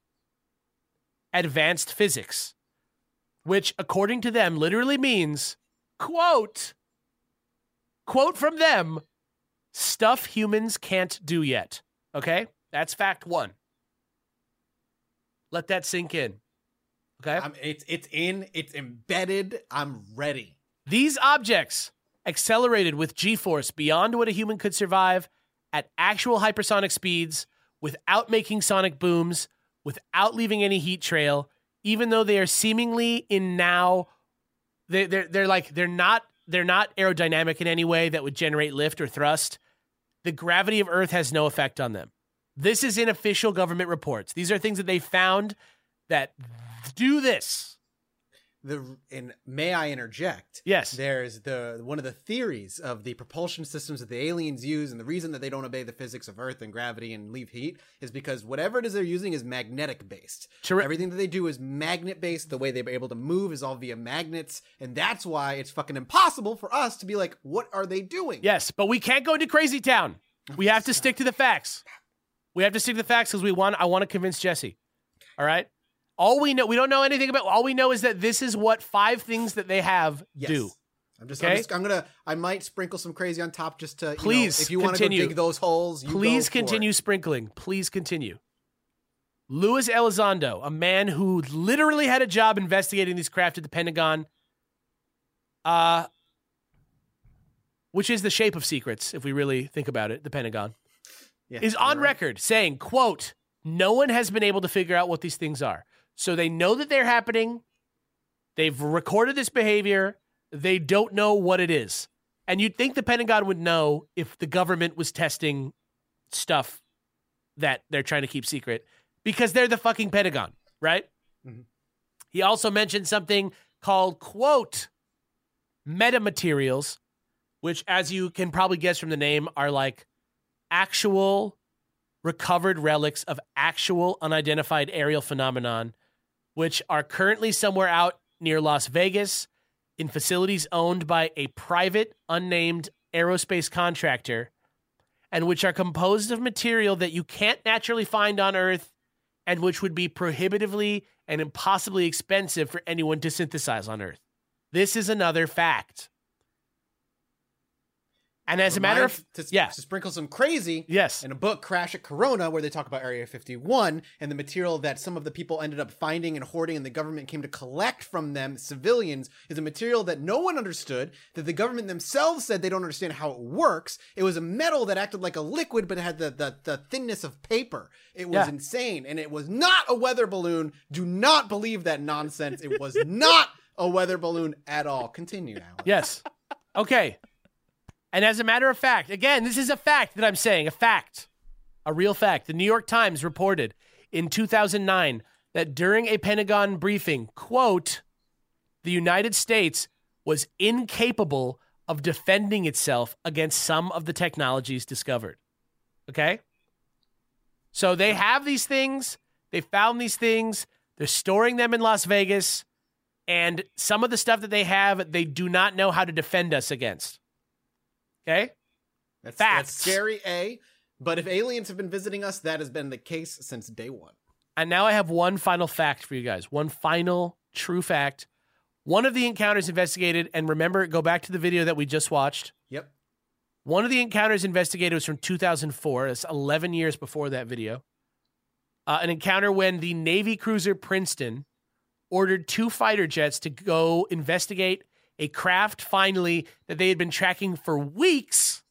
advanced physics, which, according to them, literally means, quote, quote from them, stuff humans can't do yet. Okay? That's fact one. Let that sink in. Okay? I'm, it's it's in. It's embedded. I'm ready. These objects accelerated with g force beyond what a human could survive at actual hypersonic speeds without making sonic booms, without leaving any heat trail, even though they are seemingly in now they they're, they're like they're not they're not aerodynamic in any way that would generate lift or thrust. The gravity of Earth has no effect on them. This is in official government reports. These are things that they found that do this. The and may I interject? Yes. There's the one of the theories of the propulsion systems that the aliens use, and the reason that they don't obey the physics of Earth and gravity and leave heat is because whatever it is they're using is magnetic based. Terri- Everything that they do is magnet based. The way they're able to move is all via magnets, and that's why it's fucking impossible for us to be like, what are they doing? Yes, but we can't go into crazy town. We have to stick to the facts. We have to stick to the facts because we want. I want to convince Jesse. All right. All we know, we don't know anything about. All we know is that this is what five things that they have Yes. do. I'm just, Okay? I'm just, I'm gonna, I might sprinkle some crazy on top just to, you know, Please if you want to dig those holes, you Please go for it. continue sprinkling. Please continue. Luis Elizondo, a man who literally had a job investigating these craft at the Pentagon, uh, which is the shape of secrets, if we really think about it, the Pentagon. Yeah, is on right. record saying, quote, no one has been able to figure out what these things are. So they know that they're happening. They've recorded this behavior. they don't know what it is. And you'd think the Pentagon would know if the government was testing stuff that they're trying to keep secret because they're the fucking Pentagon, right? Mhm. He also mentioned something called, quote, metamaterials, which, as you can probably guess from the name, are like actual recovered relics of actual unidentified aerial phenomenon, which are currently somewhere out near Las Vegas in facilities owned by a private, unnamed aerospace contractor, and which are composed of material that you can't naturally find on Earth and which would be prohibitively and impossibly expensive for anyone to synthesize on Earth. This is another fact. And as a matter of to, yeah. to sprinkle some crazy yes, in a book crash at corona where they talk about area 51 and the material that some of the people ended up finding and hoarding and the government came to collect from them civilians is a material that no one understood that the government themselves said they don't understand how it works it was a metal that acted like a liquid but it had the, the, the thinness of paper it was Yeah. insane and it was not a weather balloon do not believe that nonsense it was not a weather balloon at all continue Alex. yes. Okay. And as a matter of fact, again, this is a fact that I'm saying, a fact, a real fact. The New York Times reported in 2009 that during a Pentagon briefing, quote, the United States was incapable of defending itself against some of the technologies discovered. Okay? So they have these things, they found these things, they're storing them in Las Vegas, and some of the stuff that they have, they do not know how to defend us against. Okay? That's, Facts. that's scary, A. But if aliens have been visiting us, that has been the case since day one. And now I have one final fact for you guys. One final true fact. One of the encounters investigated, and remember, go back to the video that we just watched. Yep. One of the encounters investigated was from 2004. It's 11 years before that video. Uh, an encounter when the Navy cruiser Princeton ordered two fighter jets to go investigate a craft finally that they had been tracking for weeks,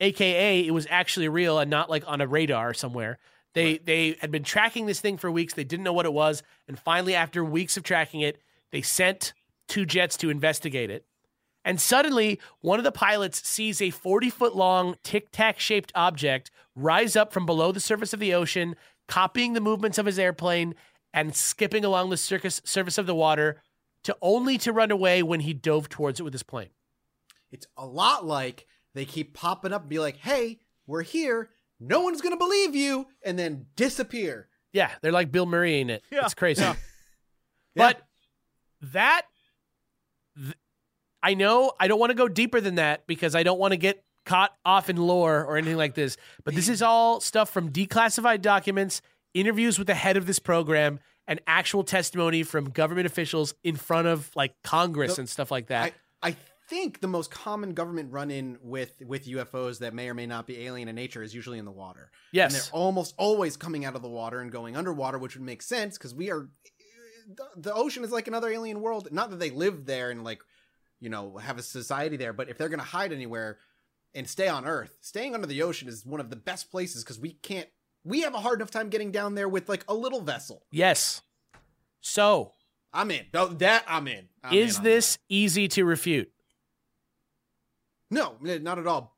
aka it was actually real and not like on a radar somewhere. They they had been tracking this thing for weeks. They didn't know what it was, and finally, after weeks of tracking it, they sent two jets to investigate it. And suddenly, one of the pilots sees a 40 foot long tic tac shaped object rise up from below the surface of the ocean, copying the movements of his airplane and skipping along the circus, surface of the water to only to run away when he dove towards it with his plane. It's a lot like they keep popping up and be like, hey, we're here. No one's going to believe you. And then disappear. Yeah, they're like Bill Murray in it. Yeah. It's crazy. Yeah. But that, th- I know I don't want to go deeper than that because I don't want to get caught off in lore or anything like this. But this is all stuff from declassified documents, interviews with the head of this program, and actual testimony from government officials in front of like Congress The- and stuff like that. I, I think the most common government run in with, with UFOs that may or may not be alien in nature is usually in the water. And yes. they're almost always coming out of the water and going underwater, which would make sense because we are. The, the ocean is like another alien world. Not that they live there and like, you know, have a society there, but if they're going to hide anywhere and stay on Earth, staying under the ocean is one of the best places because we can't. We have a hard enough time getting down there with like a little vessel. Yes. So, I'm in. That I'm in. I'm is in this easy to refute? no, not at all.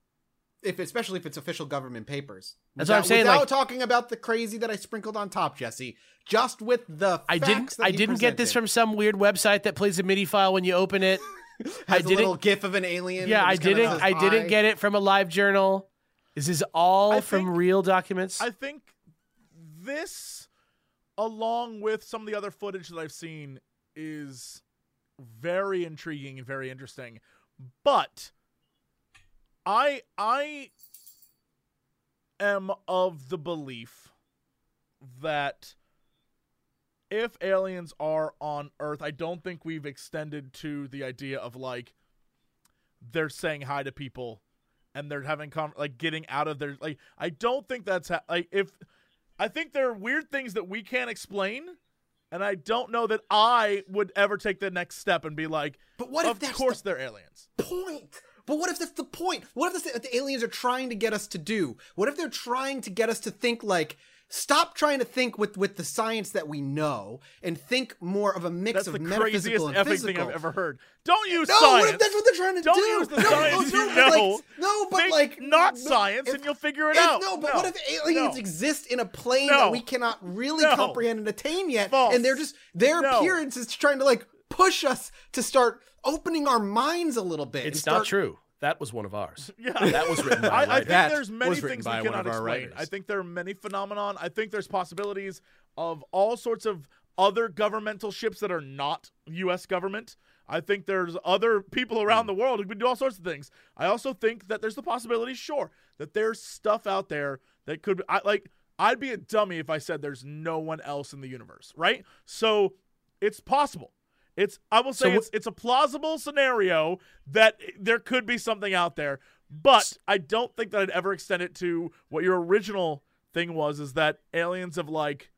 If especially if it's official government papers. That's what I'm Without- saying, Without like- talking about the crazy that I sprinkled on top, Jesse, just with the I didn't. that I didn't get this from some weird website that plays a MIDI file when you open it. [LAUGHS] I didn't- little gif of an alien. Yeah, I didn't. I didn't get it from a live journal. Is this is all I from think- real documents. I think this, along with some of the other footage that I've seen, is very intriguing and very interesting. But I I am of the belief that if aliens are on Earth, I don't think we've extended to the idea of like they're saying hi to people and they're having con- like getting out of their like I don't think that's ha- like if I think there are weird things that we can't explain and I don't know that I would ever take the next step and be like But what if of course the they're aliens. point? But what if that's the point? What if that's what the aliens are trying to get us to do? What if they're trying to get us to think like stop trying to think with with the science that we know and think more of a mix That's of the metaphysical craziest and effing physical. thing I've ever heard. Don't use no, science. what if that's what they're trying to Don't do? use the no, science no, you but know. Like, no, but Think like not no, science, if- and you'll figure it if- out. No, but No. what if aliens No. exist in a plane No. that we cannot really No. comprehend and attain yet, False. and they're just their No. appearance is trying to like push us to start opening our minds a little bit. and It's start- not true. That was one of ours. [LAUGHS] Yeah. That was written by a I, I writer. think That there's many things we one cannot of our explain. writers. I think there are many phenomenon. I think there's possibilities of all sorts of other governmental ships that are not U.S. government. I think there's other people around the world who can do all sorts of things. I also think that there's the possibility, sure, that there's stuff out there that could. I like. I'd be a dummy if I said there's no one else in the universe, right? So it's possible. It's I will say So it's it's a plausible scenario that there could be something out there, but I don't think that I'd ever extend it to what your original thing was is that aliens have like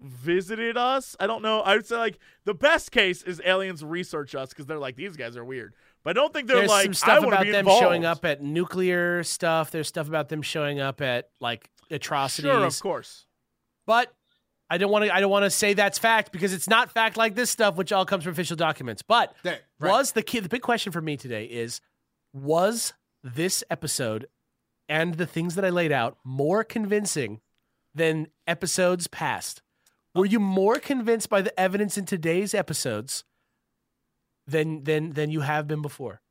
visited us. I don't know. I would say like the best case is aliens research us because they're like these guys are weird. But I don't think they're There's like some I stuff want about be them involved. showing up at nuclear stuff. There's stuff about them showing up at like atrocities. Sure, of course. But I don't want to. I don't want to say that's fact because it's not fact like this stuff, which all comes from official documents. But There, right. was the key? The big question for me today is: Was this episode and the things that I laid out more convincing than episodes past? Were you more convinced by the evidence in today's episodes than than than you have been before?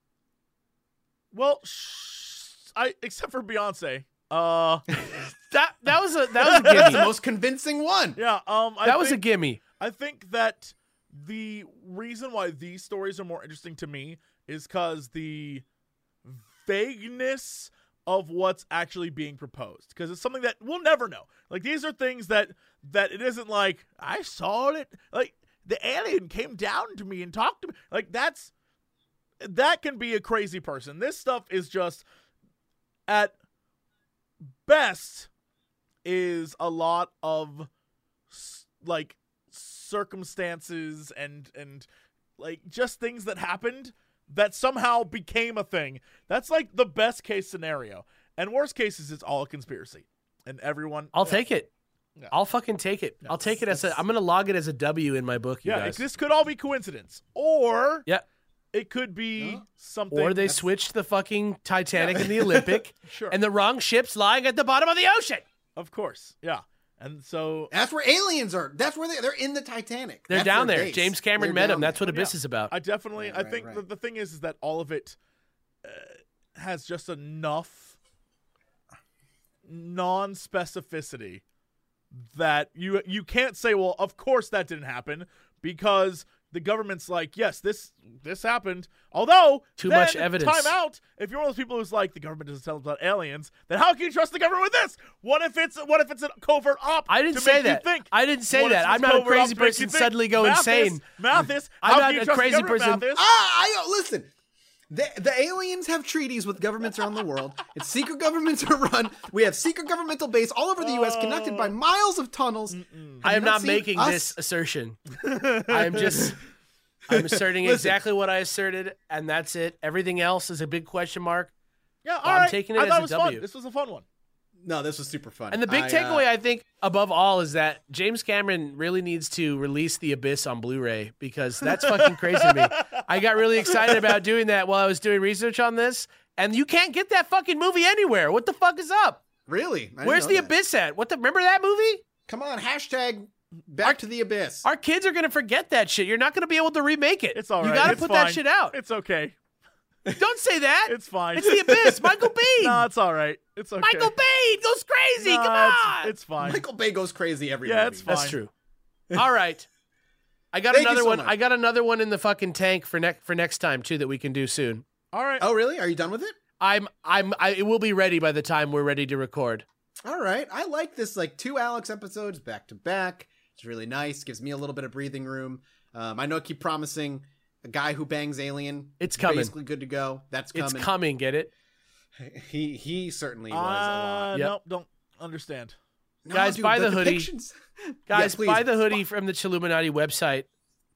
Well, sh- I except for Beyonce. Uh, [LAUGHS] That that was a that was a the gimme. most convincing one. yeah. Um, I that was a think- gimme. I think that the reason why these stories are more interesting to me is because the vagueness of what's actually being proposed because it's something that we'll never know like these are things that that it isn't like i saw it like the alien came down to me and talked to me like that's that can be a crazy person this stuff is just at best is a lot of like circumstances and and like just things that happened that somehow became a thing. That's like the best case scenario. And worst case is it's all a conspiracy. And everyone I'll yeah. take it. Yeah. I'll fucking take it. I'll take it as a. I'm gonna log it as a W in my book. You Yeah, guys. this could all be coincidence. Or Yeah. It could be Yeah. something Or they that's- switched the fucking Titanic and the Olympic, [LAUGHS] Sure. and the wrong ship's lying at the bottom of the ocean. Of course. Yeah. And so That's where aliens are. That's where they they're in the Titanic. They're That's down there. base. James Cameron They're met down him. That's what Abyss Yeah. is about. I definitely. Right, I right, think right. The, the thing is, is that all of it uh, has just enough non-specificity that you you can't say, well, of course that didn't happen because the government's like, yes, this this happened. Although Too then, much evidence. Time out. If you're one of those people who's like, the government doesn't tell us about aliens, then how can you trust the government with this? What if it's what if it's a covert op? I didn't to say make that. You think? I didn't say what that. I'm not a crazy to make you person suddenly go Mathas, insane. Mathas, I'm not can you a trust crazy government, person. Mathas? Ah, I know. Listen, the, the aliens have treaties with governments around the world. It's secret governments are run. We have secret governmental base all over the U.S. connected by oh. miles of tunnels. I am not not making us? this assertion. [LAUGHS] I'm just. I'm asserting Listen. exactly what I asserted, and that's it. Everything else is a big question mark. Yeah, I'm all right. taking it I as thought it was W. fun. This was a fun one. No, this was super fun. And the big I, uh, takeaway, I think, above all, is that James Cameron really needs to release The Abyss on Blu-ray because that's fucking crazy to me. [LAUGHS] I got really excited about doing that while I was doing research on this, and you can't get that fucking movie anywhere. What the fuck is up? really. Where's The that. Abyss at? What the? Remember that movie? Come on, hashtag back to the abyss. Our kids are gonna forget that shit. You're not gonna be able to remake it. It's all right. You gotta It's put fine. that shit out. It's okay. Don't say that. It's fine. It's The Abyss. Michael [LAUGHS] Bean. no, it's all right. It's okay. Michael Biehn goes crazy. No, Come on. It's, fine. Michael Bay goes crazy every Yeah, movie. it's fine. That's true. [LAUGHS] All right. I got Thank another so one. much. I got another one in the fucking tank for next for next time too that we can do soon. all right. Oh, really? Are you done with it? I'm I'm I it will be ready by the time we're ready to record. All right. I like this like two Alex episodes back to back. It's really nice. Gives me a little bit of breathing room. Um, I know I keep promising a guy who bangs alien. It's coming. Basically good to go. That's coming. It's coming, get it? He he certainly was a Uh, lot. Yep. Nope, don't understand. No, Guys, dude, buy the hoodie. depictions- [LAUGHS] Guys, Yeah, buy the hoodie from the Chilluminati website.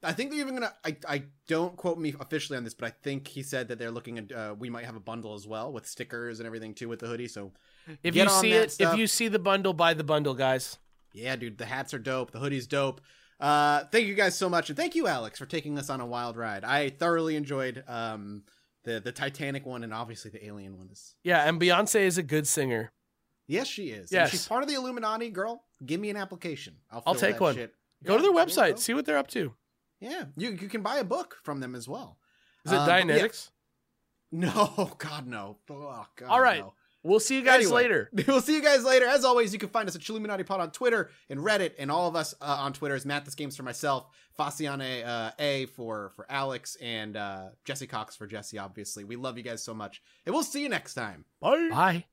I think they're even gonna. I, I don't quote me officially on this, but I think he said that they're looking at. Uh, we might have a bundle as well with stickers and everything too with the hoodie. So If Get you on see that it, stuff. if you see the bundle, buy the bundle, guys. yeah, dude, the hats are dope. The hoodie's dope. Uh, thank you guys so much, and thank you, Alex, for taking us on a wild ride. I thoroughly enjoyed um the the Titanic one, and obviously the Alien one is. Yeah, and Beyonce is a good singer. Yes, she is. And Yes. she's part of the Illuminati, girl. Give me an application. I'll, I'll take one. shit. Go to their website, see what they're up to. Yeah, you you can buy a book from them as well. Is it Um, but yeah. [LAUGHS] No, God no. Oh, God, All right. no. We'll see you guys Anyway, later. [LAUGHS] We'll see you guys later. As always, you can find us at Chilluminati Pod on Twitter and Reddit, and all of us uh, on Twitter is MathasGames for myself, Faciane uh, A for for Alex, and uh, Jesse Cox for Jesse. Obviously, we love you guys so much, and we'll see you next time. Bye. Bye.